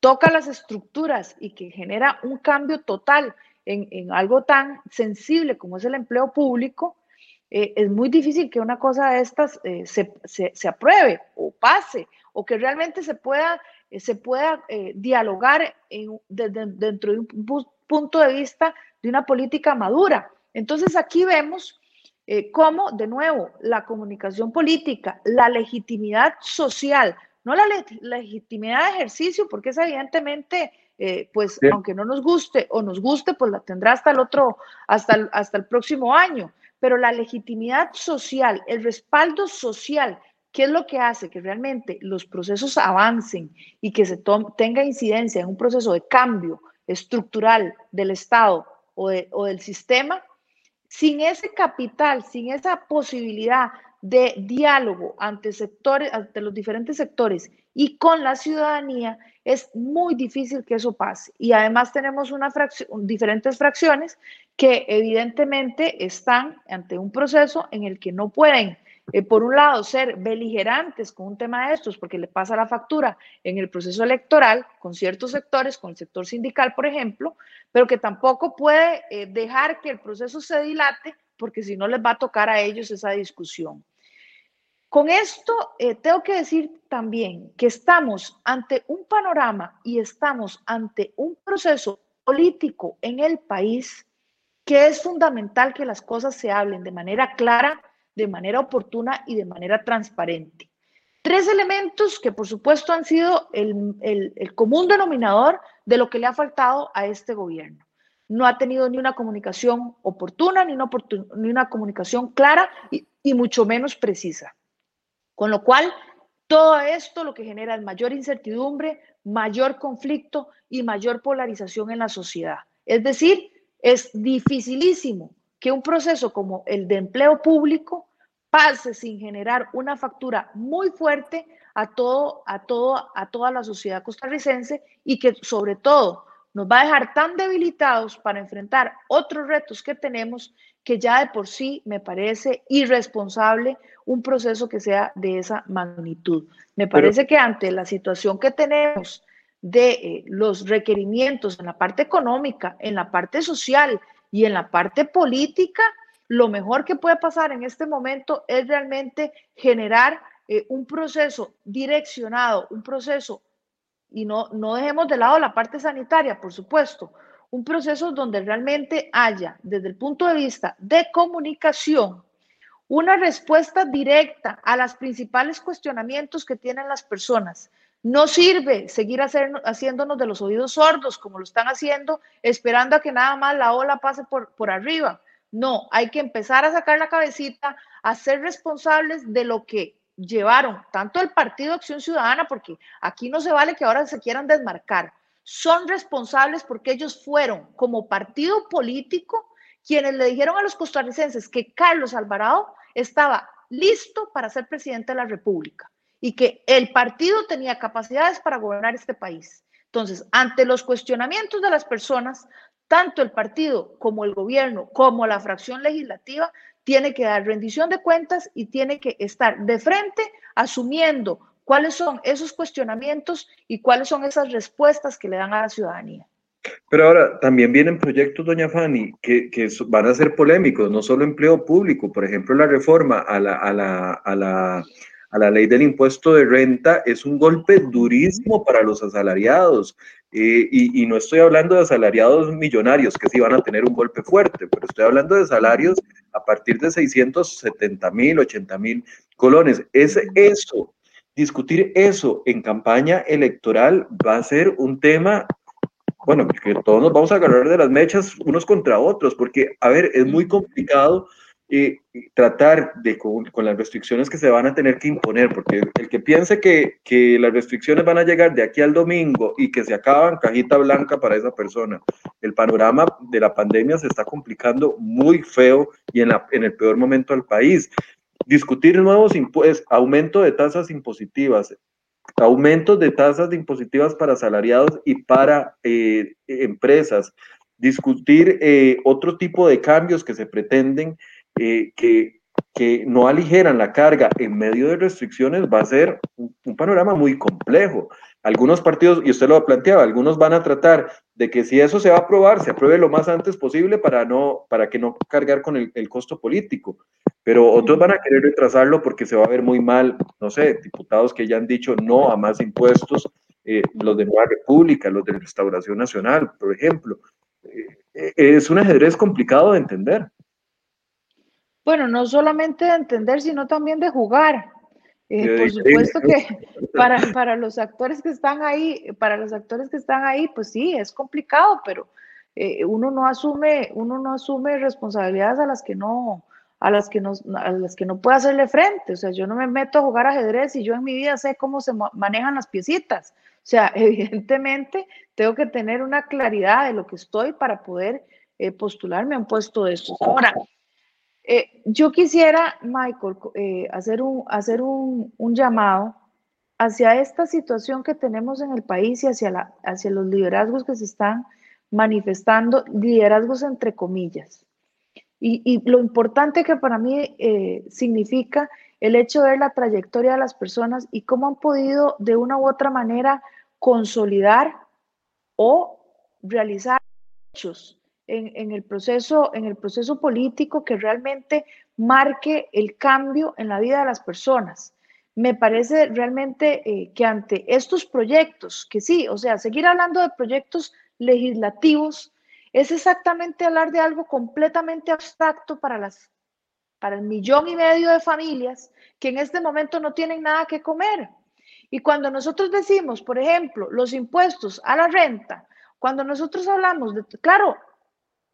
toca las estructuras y que genera un cambio total en, algo tan sensible como es el empleo público, eh, es muy difícil que una cosa de estas eh, se, apruebe o pase o que realmente se pueda, eh, se pueda dialogar dentro de un punto de vista de una política madura. Entonces aquí vemos cómo, de nuevo, la comunicación política, la legitimidad social, no la legitimidad de ejercicio, porque es evidentemente eh, pues aunque no nos guste o nos guste, pues la tendrá hasta el otro, hasta el, hasta el próximo año. Pero la legitimidad social, el respaldo social, ¿qué es lo que hace que realmente los procesos avancen y que se tenga incidencia en un proceso de cambio estructural del Estado o, o del sistema? Sin ese capital, sin esa posibilidad de diálogo ante sectores, ante los diferentes sectores y con la ciudadanía, es muy difícil que eso pase. Y además tenemos una diferentes fracciones que evidentemente están ante un proceso en el que no pueden eh, por un lado, ser beligerantes con un tema de estos, porque le pasa la factura en el proceso electoral con ciertos sectores, con el sector sindical, por ejemplo, pero que tampoco puede eh, dejar que el proceso se dilate, porque si no les va a tocar a ellos esa discusión. Con esto, eh, tengo que decir también que estamos ante un panorama y estamos ante un proceso político en el país que es fundamental que las cosas se hablen de manera clara de manera oportuna y de manera transparente. Tres elementos que por supuesto han sido el, común denominador de lo que le ha faltado a este gobierno. No ha tenido ni una comunicación oportuna, ni una, ni una comunicación clara y mucho menos precisa. Con lo cual, todo esto lo que genera es mayor incertidumbre, mayor conflicto y mayor polarización en la sociedad. Es decir, es dificilísimo que un proceso como el de empleo público pase sin generar una factura muy fuerte a todo, a todo, a toda la sociedad costarricense y que sobre todo nos va a dejar tan debilitados para enfrentar otros retos que tenemos que ya de por sí me parece irresponsable un proceso que sea de esa magnitud. Me parece que ante la situación que tenemos de eh, los requerimientos en la parte económica, en la parte social y en la parte política, lo mejor que puede pasar en este momento es realmente generar eh, un proceso direccionado, un proceso, y no, no dejemos de lado la parte sanitaria, por supuesto, un proceso donde realmente haya, desde el punto de vista de comunicación, una respuesta directa a los principales cuestionamientos que tienen las personas, no sirve seguir haciéndonos de los oídos sordos como lo están haciendo, esperando a que nada más la ola pase por, por arriba. No, hay que empezar a sacar la cabecita, a ser responsables de lo que llevaron tanto el Partido Acción Ciudadana, porque aquí no se vale que ahora se quieran desmarcar, son responsables porque ellos fueron como partido político quienes le dijeron a los costarricenses que Carlos Alvarado estaba listo para ser presidente de la República y que el partido tenía capacidades para gobernar este país. Entonces, ante los cuestionamientos de las personas, tanto el partido como el gobierno, como la fracción legislativa, tiene que dar rendición de cuentas y tiene que estar de frente asumiendo cuáles son esos cuestionamientos y cuáles son esas respuestas que le dan a la ciudadanía. Pero ahora también vienen proyectos, doña Fanny, que, van a ser polémicos, no solo empleo público, por ejemplo, la reforma a la, a la, a la a la ley del impuesto de renta es un golpe durísimo para los asalariados. Eh, y, no estoy hablando de asalariados millonarios que sí van a tener un golpe fuerte, pero estoy hablando de salarios a partir de 670 mil, 80 mil colones. Es eso, discutir eso en campaña electoral va a ser un tema, bueno, que todos nos vamos a agarrar de las mechas unos contra otros, porque, a ver, es muy complicado y tratar de, con, las restricciones que se van a tener que imponer, porque el, que piense que, que, las restricciones van a llegar de aquí al domingo y que se acaban, cajita blanca para esa persona. El panorama de la pandemia se está complicando muy feo y en, la, en el peor momento al país. Discutir nuevos impuestos, aumento de tasas impositivas, aumentos de tasas de impositivas para salariados y para eh, empresas, discutir eh, otro tipo de cambios que se pretenden eh, que, que, no aligeran la carga en medio de restricciones va a ser un, panorama muy complejo. Algunos partidos, y usted lo planteaba, algunos van a tratar de que si eso se va a aprobar, se apruebe lo más antes posible para, no, para que no cargar con el, costo político. Pero otros van a querer retrasarlo porque se va a ver muy mal, no sé, diputados que ya han dicho no a más impuestos, eh, los de Nueva República, los de Restauración Nacional, por ejemplo. Eh, es un ajedrez complicado de entender. Bueno, no solamente de entender, sino también de jugar. Eh, por supuesto que para, para, los actores que están ahí, para los actores que están ahí, pues sí, es complicado, pero eh, uno no asume, uno no asume responsabilidades a las que no, a las que no, a las que no puede hacerle frente. O sea, yo no me meto a jugar ajedrez y yo en mi vida sé cómo se manejan las piecitas. O sea, evidentemente tengo que tener una claridad de lo que estoy para poder eh, postularme a un puesto de estos. Ahora, yo quisiera, Michael, eh, hacer, un, hacer un, llamado hacia esta situación que tenemos en el país y hacia, la, hacia los liderazgos que se están manifestando, liderazgos entre comillas. Y, lo importante que para mí eh, significa el hecho de ver la trayectoria de las personas y cómo han podido de una u otra manera consolidar o realizar hechos en, el proceso, en el proceso político que realmente marque el cambio en la vida de las personas. Me parece realmente eh, que ante estos proyectos, que sí, o sea, seguir hablando de proyectos legislativos es exactamente hablar de algo completamente abstracto para, las, para el millón y medio de familias que en este momento no tienen nada que comer. Y cuando nosotros decimos, por ejemplo, los impuestos a la renta, cuando nosotros hablamos de, claro,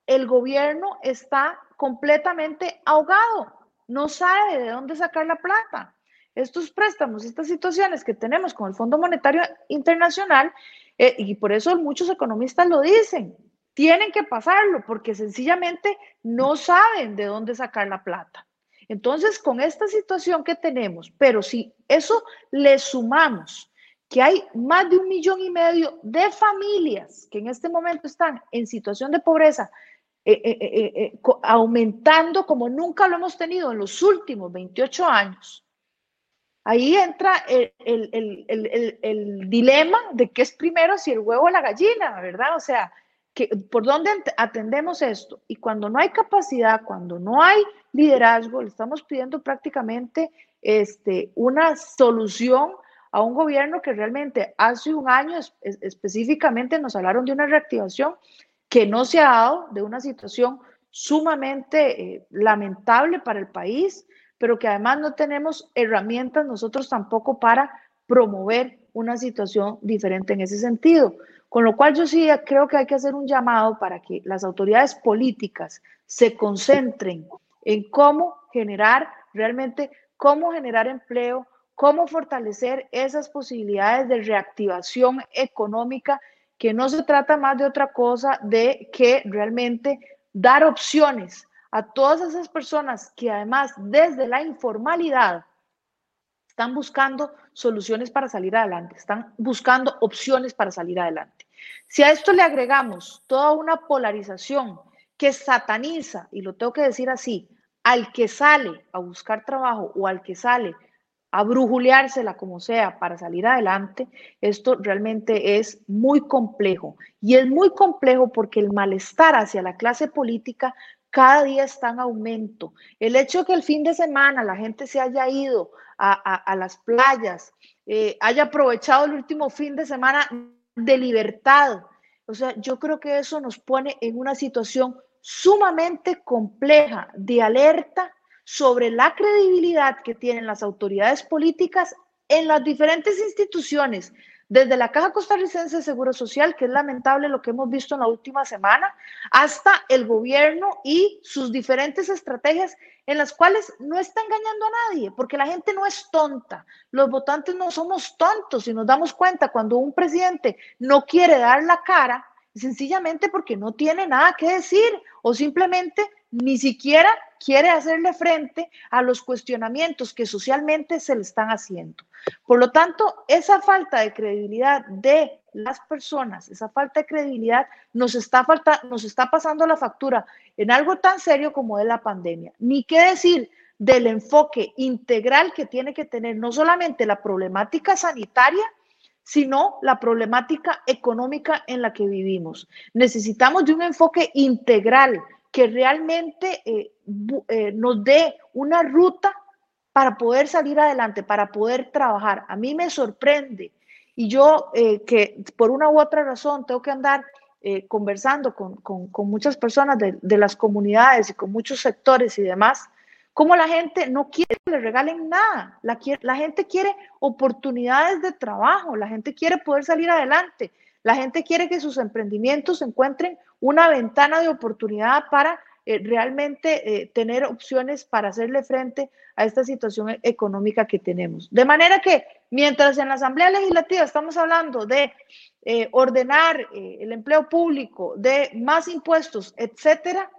el gobierno está completamente ahogado, no sabe de dónde sacar la plata. Estos préstamos, estas situaciones que tenemos con el Fondo Monetario Internacional, eh, y por eso muchos economistas lo dicen, tienen que pasarlo porque sencillamente no saben de dónde sacar la plata. Entonces, con esta situación que tenemos, pero si eso le sumamos que hay más de un millón y medio de familias que en este momento están en situación de pobreza, eh, eh, eh, aumentando como nunca lo hemos tenido en los últimos 28 años, ahí entra el, dilema de qué es primero, si el huevo o la gallina, ¿verdad? O sea, ¿por dónde atendemos esto? Y cuando no hay capacidad, cuando no hay liderazgo, le estamos pidiendo prácticamente este, una solución a un gobierno que realmente hace un año específicamente nos hablaron de una reactivación que no se ha dado, de una situación sumamente eh, lamentable para el país, pero que además no tenemos herramientas nosotros tampoco para promover una situación diferente en ese sentido. Con lo cual yo sí creo que hay que hacer un llamado para que las autoridades políticas se concentren en cómo generar realmente, cómo generar empleo, cómo fortalecer esas posibilidades de reactivación económica, que no se trata más de otra cosa de que realmente dar opciones a todas esas personas que además desde la informalidad están buscando soluciones para salir adelante, están buscando opciones para salir adelante. Si a esto le agregamos toda una polarización que sataniza, y lo tengo que decir así, al que sale a buscar trabajo o al que sale a brujuleársela como sea para salir adelante, esto realmente es muy complejo. Y es muy complejo porque el malestar hacia la clase política cada día está en aumento. El hecho que el fin de semana la gente se haya ido a, las playas, eh, haya aprovechado el último fin de semana de libertad, o sea, yo creo que eso nos pone en una situación sumamente compleja de alerta sobre la credibilidad que tienen las autoridades políticas en las diferentes instituciones, desde la Caja Costarricense de Seguro Social, que es lamentable lo que hemos visto en la última semana, hasta el gobierno y sus diferentes estrategias en las cuales no está engañando a nadie, porque la gente no es tonta, los votantes no somos tontos y nos damos cuenta cuando un presidente no quiere dar la cara, sencillamente porque no tiene nada que decir o simplemente ni siquiera quiere hacerle frente a los cuestionamientos que socialmente se le están haciendo. Por lo tanto, esa falta de credibilidad de las personas, esa falta de credibilidad nos está, pasando la factura en algo tan serio como es la pandemia. Ni qué decir del enfoque integral que tiene que tener no solamente la problemática sanitaria, sino la problemática económica en la que vivimos. Necesitamos de un enfoque integral que realmente eh, eh, nos dé una ruta para poder salir adelante, para poder trabajar. A mí me sorprende y yo eh, que por una u otra razón tengo que andar conversando con, muchas personas de, de, las comunidades y con muchos sectores y demás, como la gente no quiere que le regalen nada, la, la gente quiere oportunidades de trabajo, la gente quiere poder salir adelante, la gente quiere que sus emprendimientos encuentren una ventana de oportunidad para eh, realmente eh, tener opciones para hacerle frente a esta situación económica que tenemos. De manera que mientras en la Asamblea Legislativa estamos hablando de eh, ordenar el empleo público, de más impuestos, etcétera,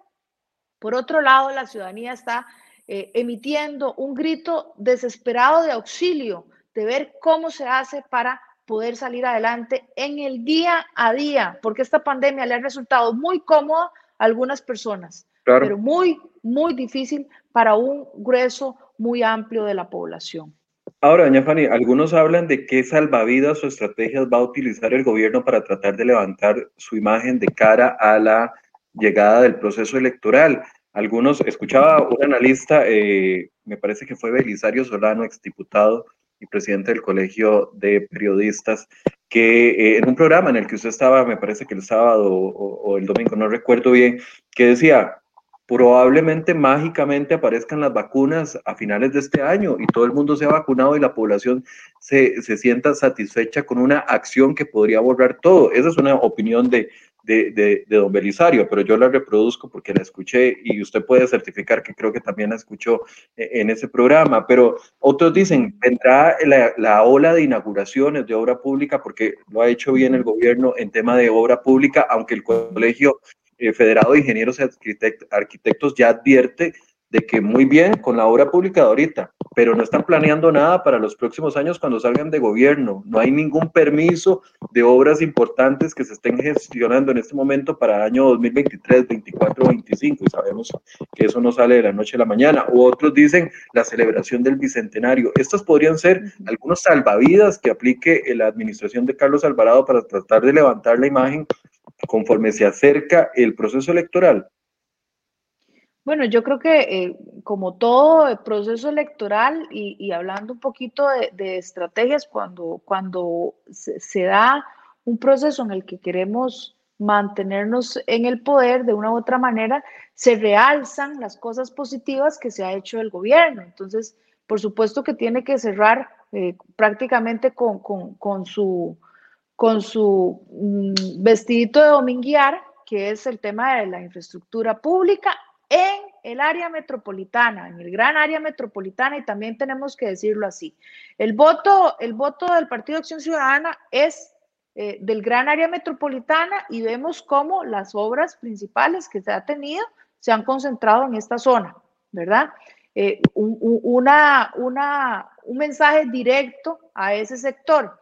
por otro lado, la ciudadanía está emitiendo un grito desesperado de auxilio, de ver cómo se hace para poder salir adelante en el día a día, porque esta pandemia le ha resultado muy cómoda a algunas personas, pero muy, muy difícil para un grueso muy amplio de la población. Ahora, doña Fanny, algunos hablan de qué salvavidas o estrategias va a utilizar el gobierno para tratar de levantar su imagen de cara a la llegada del proceso electoral. Algunos, escuchaba un analista, eh, me parece que fue Belisario Solano, exdiputado y presidente del Colegio de Periodistas, que eh, en un programa en el que usted estaba, me parece que el sábado o el domingo, no recuerdo bien, que decía, probablemente mágicamente aparezcan las vacunas a finales de este año y todo el mundo se ha vacunado y la población se, sienta satisfecha con una acción que podría borrar todo. Esa es una opinión de, de, don Belisario, pero yo la reproduzco porque la escuché y usted puede certificar que creo que también la escuchó eh, en ese programa, pero otros dicen, vendrá la, la ola de inauguraciones de obra pública porque lo ha hecho bien el gobierno en tema de obra pública, aunque el colegio eh, Federado de Ingenieros y Arquitectos ya advierte de que muy bien con la obra pública de ahorita, pero no están planeando nada para los próximos años cuando salgan de gobierno. No hay ningún permiso de obras importantes que se estén gestionando en este momento para el año 2023, 24, 25, y sabemos que eso no sale de la noche a la mañana. U otros dicen la celebración del bicentenario. Estos podrían ser algunos salvavidas que aplique la administración de Carlos Alvarado para tratar de levantar la imagen conforme se acerca el proceso electoral? Bueno, yo creo que eh, como todo el proceso electoral y, hablando un poquito de, estrategias, cuando, cuando se, da un proceso en el que queremos mantenernos en el poder de una u otra manera, se realzan las cosas positivas que se ha hecho el gobierno. Entonces, por supuesto que tiene que cerrar eh, prácticamente con, con su con su mm, vestidito de dominguear, que es el tema de la infraestructura pública en el área metropolitana, en el gran área metropolitana, y también tenemos que decirlo así. El voto, el voto del Partido Acción Ciudadana es eh, del gran área metropolitana y vemos cómo las obras principales que se ha tenido se han concentrado en esta zona, ¿verdad? Eh, una, una, un mensaje directo a ese sector.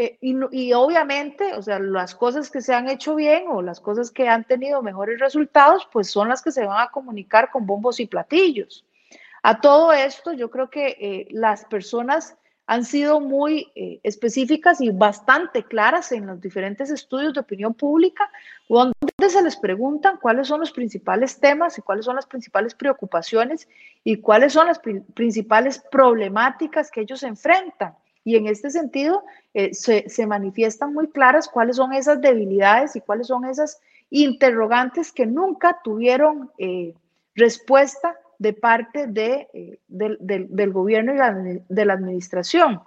Eh, y, obviamente, o sea, las cosas que se han hecho bien o las cosas que han tenido mejores resultados, pues son las que se van a comunicar con bombos y platillos. A todo esto, yo creo que eh, las personas han sido muy eh, específicas y bastante claras en los diferentes estudios de opinión pública, donde se les preguntan cuáles son los principales temas y cuáles son las principales preocupaciones y cuáles son las principales problemáticas que ellos enfrentan. Y en este sentido, eh, se, manifiestan muy claras cuáles son esas debilidades y cuáles son esas interrogantes que nunca tuvieron eh, respuesta de parte de, eh, del, gobierno y de la administración.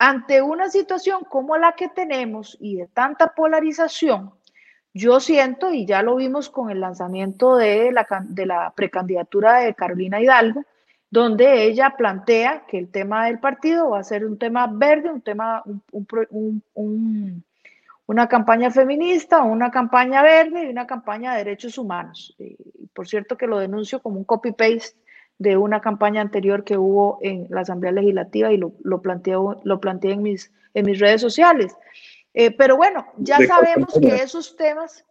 ante una situación como la que tenemos y de tanta polarización, yo siento, y ya lo vimos con el lanzamiento de la, de la precandidatura de Carolina Hidalgo, donde ella plantea que el tema del partido va a ser un tema verde, un tema, una campaña feminista, una campaña verde y una campaña de derechos humanos. por cierto que lo denuncio como un copy-paste de una campaña anterior que hubo en la Asamblea Legislativa y lo, lo, planteo, lo planteé en mis, en mis redes sociales. Eh, pero bueno, ya sabemos que esos temas,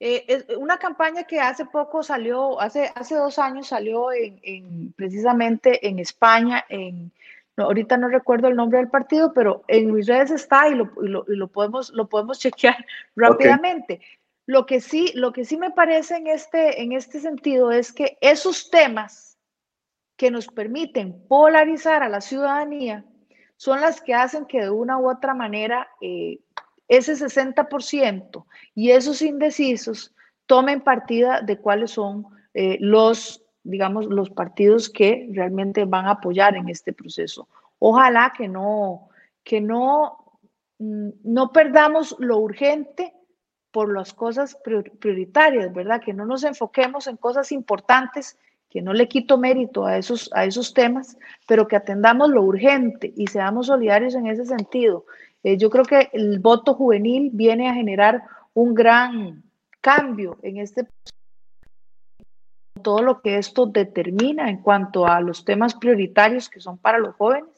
eh, es una campaña que hace poco salió, hace, hace dos años salió en, precisamente en España, en, ahorita no recuerdo el nombre del partido, pero en mis redes está y lo, lo, podemos, lo podemos chequear rápidamente. Lo, que sí, lo que sí me parece en este, en este sentido es que esos temas que nos permiten polarizar a la ciudadanía son las que hacen que de una u otra manera eh, ese 60% y esos indecisos tomen partida de cuáles son eh, los, digamos, los partidos que realmente van a apoyar en este proceso. Ojalá que no, que no, mm, no perdamos lo urgente por las cosas prioritarias, ¿verdad? Que no nos enfoquemos en cosas importantes, que no le quito mérito a esos, a esos temas, pero que atendamos lo urgente y seamos solidarios en ese sentido eh, yo creo que el voto juvenil viene a generar un gran cambio en este todo lo que esto determina en cuanto a los temas prioritarios que son para los jóvenes.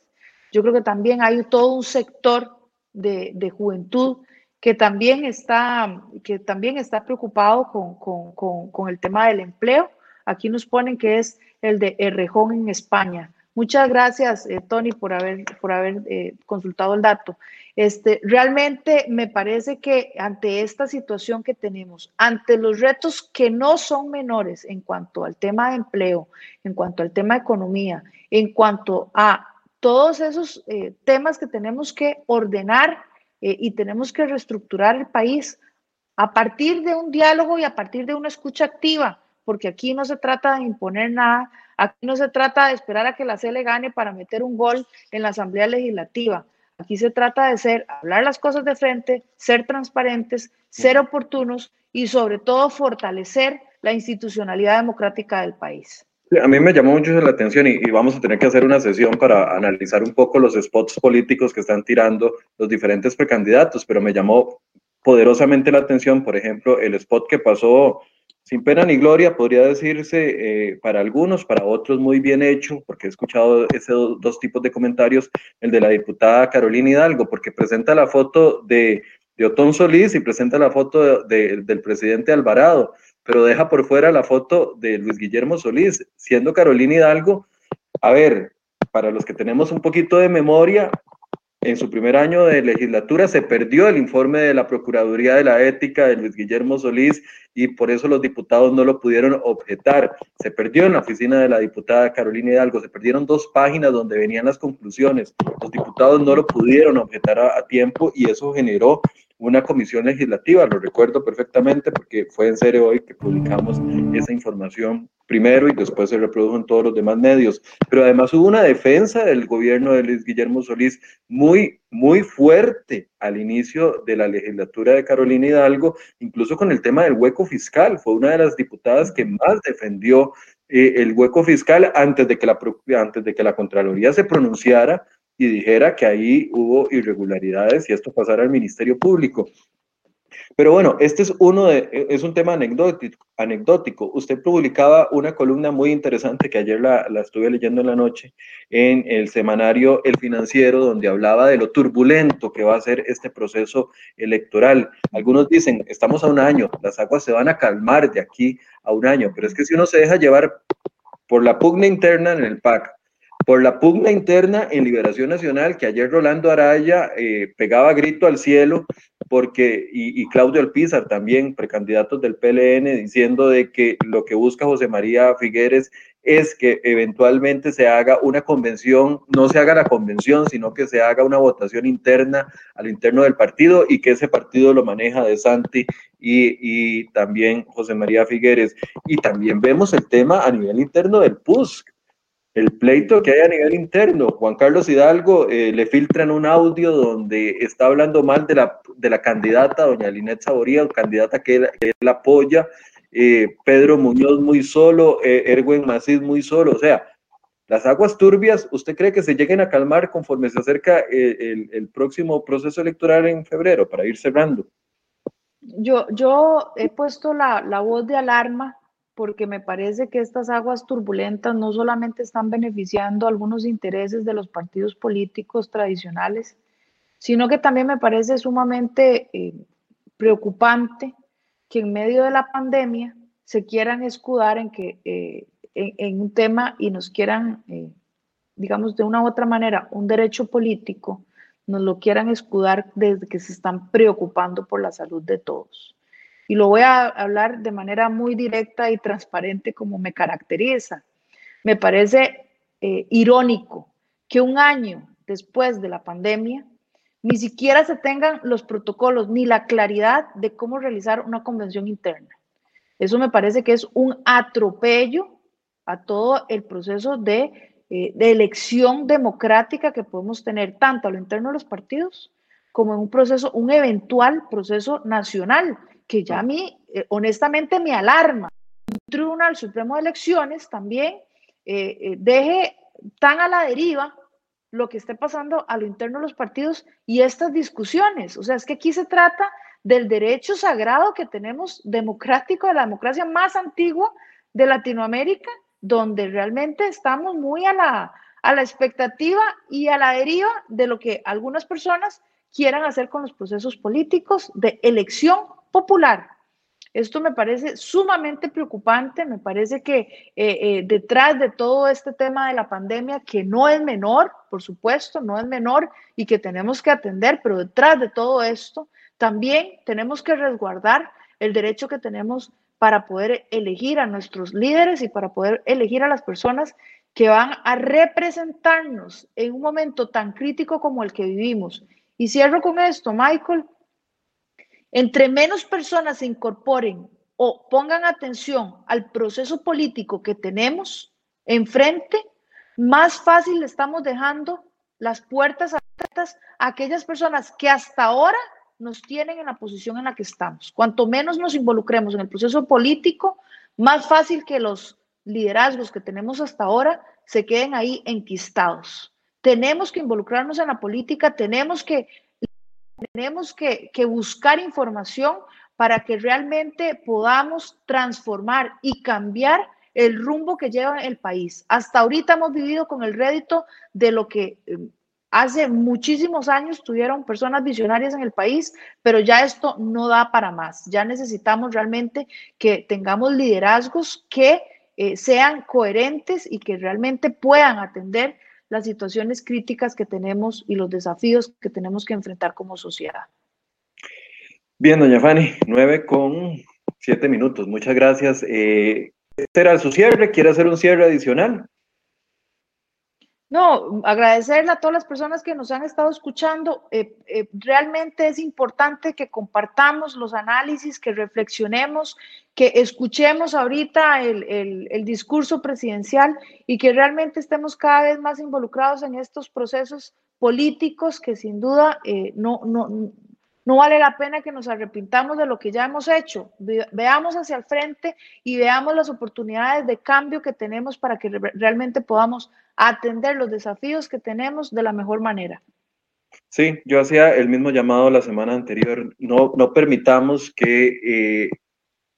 Yo creo que también hay todo un sector de, juventud que también está, que también está preocupado con, con, el tema del empleo. aquí nos ponen que es el de Errejón en España. Muchas gracias, eh, Tony, por haber, por haber eh, consultado el dato. Este, realmente me parece que ante esta situación que tenemos, ante los retos que no son menores en cuanto al tema de empleo, en cuanto al tema de economía, en cuanto a todos esos eh, temas que tenemos que ordenar y tenemos que reestructurar el país a partir de un diálogo y a partir de una escucha activa, porque aquí no se trata de imponer nada, Aquí no se trata de esperar a que la CL gane para meter un gol en la Asamblea Legislativa. Aquí se trata de ser, hablar las cosas de frente, ser transparentes, ser oportunos y sobre todo fortalecer la institucionalidad democrática del país. A mí me llamó mucho la atención y, vamos a tener que hacer una sesión para analizar un poco los spots políticos que están tirando los diferentes precandidatos, pero me llamó poderosamente la atención, por ejemplo, el spot que pasó sin pena ni gloria, podría decirse eh, para algunos, para otros muy bien hecho, porque he escuchado esos dos tipos de comentarios, el de la diputada Carolina Hidalgo, porque presenta la foto de, de Otón Solís y presenta la foto del presidente Alvarado, pero deja por fuera la foto de Luis Guillermo Solís, siendo Carolina Hidalgo, a ver, para los que tenemos un poquito de memoria, en su primer año de legislatura se perdió el informe de la Procuraduría de la Ética de Luis Guillermo Solís y por eso los diputados no lo pudieron objetar. Se perdió en la oficina de la diputada Carolina Hidalgo, se perdieron dos páginas donde venían las conclusiones. Los diputados no lo pudieron objetar a, tiempo y eso generó una comisión legislativa, lo recuerdo perfectamente porque fue en serio hoy que publicamos esa información primero y después se reprodujo en todos los demás medios. Pero además hubo una defensa del gobierno de Luis Guillermo Solís muy, muy fuerte al inicio de la legislatura de Carolina Hidalgo, incluso con el tema del hueco fiscal. Fue una de las diputadas que más defendió eh, el hueco fiscal antes de, que la, antes de que la Contraloría se pronunciara y dijera que ahí hubo irregularidades y esto pasara al Ministerio Público. Pero bueno, este es uno de, e, es un tema anecdótico. Usted publicaba una columna muy interesante que ayer la, la, estuve leyendo en la noche en el semanario El Financiero, donde hablaba de lo turbulento que va a ser este proceso electoral. Algunos dicen, estamos a un año, las aguas se van a calmar de aquí a un año, pero es que si uno se deja llevar por la pugna interna en el PAC, por la pugna interna en Liberación Nacional, que ayer Rolando Araya eh, pegaba grito al cielo, porque, y, Claudio Alpizar también, precandidatos del PLN, diciendo de que lo que busca José María Figueres es que eventualmente se haga una convención, no se haga la convención, sino que se haga una votación interna al interno del partido y que ese partido lo maneja de Santi y, y también José María Figueres. Y también vemos el tema a nivel interno del PUSC el pleito que hay a nivel interno. Juan Carlos Hidalgo eh, le filtran un audio donde está hablando mal de la, de la candidata, doña Linet Saboría, candidata que él, apoya, eh, Pedro Muñoz muy solo, eh, Erwin Macís muy solo, o sea, las aguas turbias, ¿usted cree que se lleguen a calmar conforme se acerca el, el próximo proceso electoral en febrero, para ir cerrando? Yo, yo he puesto la, la voz de alarma porque me parece que estas aguas turbulentas no solamente están beneficiando algunos intereses de los partidos políticos tradicionales, sino que también me parece sumamente eh, preocupante que en medio de la pandemia se quieran escudar en, que, eh, en, un tema y nos quieran, eh, digamos, de una u otra manera, un derecho político, nos lo quieran escudar desde que se están preocupando por la salud de todos y lo voy a hablar de manera muy directa y transparente como me caracteriza. Me parece eh, irónico que un año después de la pandemia ni siquiera se tengan los protocolos ni la claridad de cómo realizar una convención interna. Eso me parece que es un atropello a todo el proceso de, eh, de elección democrática que podemos tener tanto a lo interno de los partidos como en un proceso, un eventual proceso nacional que ya a mí, eh, honestamente, me alarma. Un Tribunal Supremo de Elecciones también eh, eh, deje tan a la deriva lo que esté pasando a lo interno de los partidos y estas discusiones. O sea, es que aquí se trata del derecho sagrado que tenemos democrático, de la democracia más antigua de Latinoamérica, donde realmente estamos muy a la, a la expectativa y a la deriva de lo que algunas personas quieran hacer con los procesos políticos de elección popular. Esto me parece sumamente preocupante, me parece que eh, eh, detrás de todo este tema de la pandemia, que no es menor, por supuesto, no es menor y que tenemos que atender, pero detrás de todo esto, también tenemos que resguardar el derecho que tenemos para poder elegir a nuestros líderes y para poder elegir a las personas que van a representarnos en un momento tan crítico como el que vivimos. Y cierro con esto, Michael. Entre menos personas se incorporen o pongan atención al proceso político que tenemos enfrente, más fácil estamos dejando las puertas abiertas a aquellas personas que hasta ahora nos tienen en la posición en la que estamos. Cuanto menos nos involucremos en el proceso político, más fácil que los liderazgos que tenemos hasta ahora se queden ahí enquistados. Tenemos que involucrarnos en la política, tenemos que, tenemos que, buscar información para que realmente podamos transformar y cambiar el rumbo que lleva el país. Hasta ahorita hemos vivido con el rédito de lo que eh, Hace muchísimos años tuvieron personas visionarias en el país, pero ya esto no da para más. Ya necesitamos realmente que tengamos liderazgos que eh, sean coherentes y que realmente puedan atender las situaciones críticas que tenemos y los desafíos que tenemos que enfrentar como sociedad. Bien, doña Fanny, nueve con siete minutos. Muchas gracias. Eh, este era su cierre. ¿Quiere hacer un cierre adicional? No, agradecerle a todas las personas que nos han estado escuchando. Eh, eh, realmente es importante que compartamos los análisis, que reflexionemos, que escuchemos ahorita el, discurso presidencial y que realmente estemos cada vez más involucrados en estos procesos políticos que sin duda eh, no, no, no vale la pena que nos arrepintamos de lo que ya hemos hecho. Veamos hacia el frente y veamos las oportunidades de cambio que tenemos para que realmente podamos atender los desafíos que tenemos de la mejor manera. Sí, yo hacía el mismo llamado la semana anterior. No, permitamos que eh,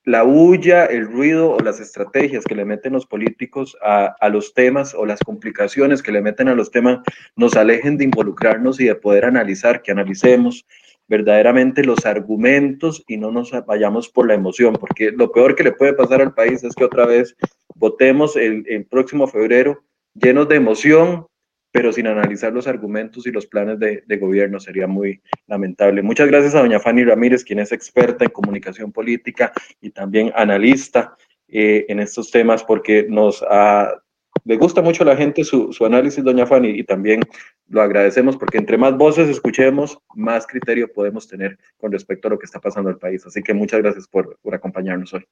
la bulla, el ruido o las estrategias que le meten los políticos a, a, los temas o las complicaciones que le meten a los temas nos alejen de involucrarnos y de poder analizar, que analicemos verdaderamente los argumentos y no nos vayamos por la emoción, porque lo peor que le puede pasar al país es que otra vez votemos el, el próximo febrero llenos de emoción, pero sin analizar los argumentos y los planes de, gobierno. Sería muy lamentable. Muchas gracias a doña Fanny Ramírez, quien es experta en comunicación política y también analista eh, en estos temas, porque nos ha le gusta mucho a la gente su, su, análisis, doña Fanny, y también lo agradecemos porque entre más voces escuchemos, más criterio podemos tener con respecto a lo que está pasando en el país. Así que muchas gracias por, por acompañarnos hoy.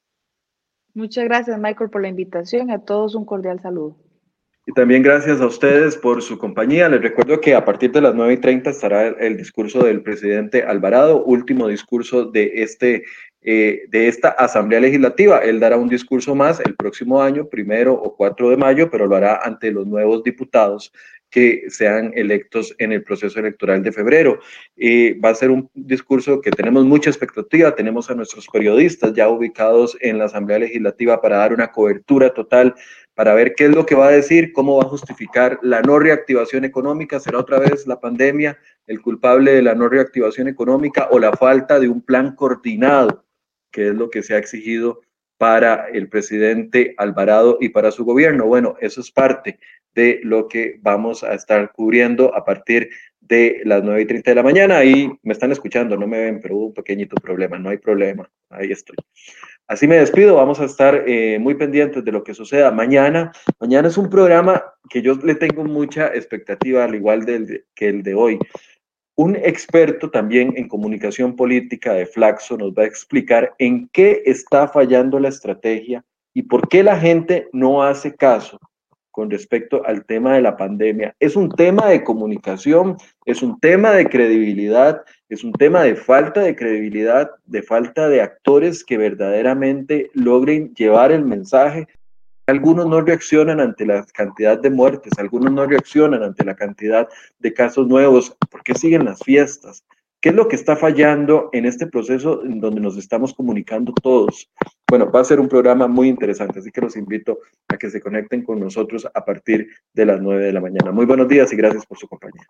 Muchas gracias, Michael, por la invitación. A todos un cordial saludo. Y también gracias a ustedes por su compañía. Les recuerdo que a partir de las 9 y 30 estará el discurso del presidente Alvarado, último discurso de este eh, de esta Asamblea Legislativa. Él dará un discurso más el próximo año, primero o 4 de mayo, pero lo hará ante los nuevos diputados que sean electos en el proceso electoral de febrero. Eh, va a ser un discurso que tenemos mucha expectativa, tenemos a nuestros periodistas ya ubicados en la Asamblea Legislativa para dar una cobertura total, para ver qué es lo que va a decir, cómo va a justificar la no reactivación económica, será otra vez la pandemia el culpable de la no reactivación económica o la falta de un plan coordinado que es lo que se ha exigido para el presidente Alvarado y para su gobierno. Bueno, eso es parte de lo que vamos a estar cubriendo a partir de las 9 y 30 de la mañana. Ahí me están escuchando, no me ven, pero hubo un pequeñito problema, no hay problema, ahí estoy. Así me despido, vamos a estar eh, muy pendientes de lo que suceda mañana. Mañana es un programa que yo le tengo mucha expectativa, al igual que el de hoy. Un experto también en comunicación política de Flaxo nos va a explicar en qué está fallando la estrategia y por qué la gente no hace caso con respecto al tema de la pandemia. Es un tema de comunicación, es un tema de credibilidad, es un tema de falta de credibilidad, de falta de actores que verdaderamente logren llevar el mensaje algunos no reaccionan ante la cantidad de muertes, algunos no reaccionan ante la cantidad de casos nuevos. ¿Por qué siguen las fiestas? ¿Qué es lo que está fallando en este proceso en donde nos estamos comunicando todos? Bueno, va a ser un programa muy interesante, así que los invito a que se conecten con nosotros a partir de las 9 de la mañana. Muy buenos días y gracias por su compañía.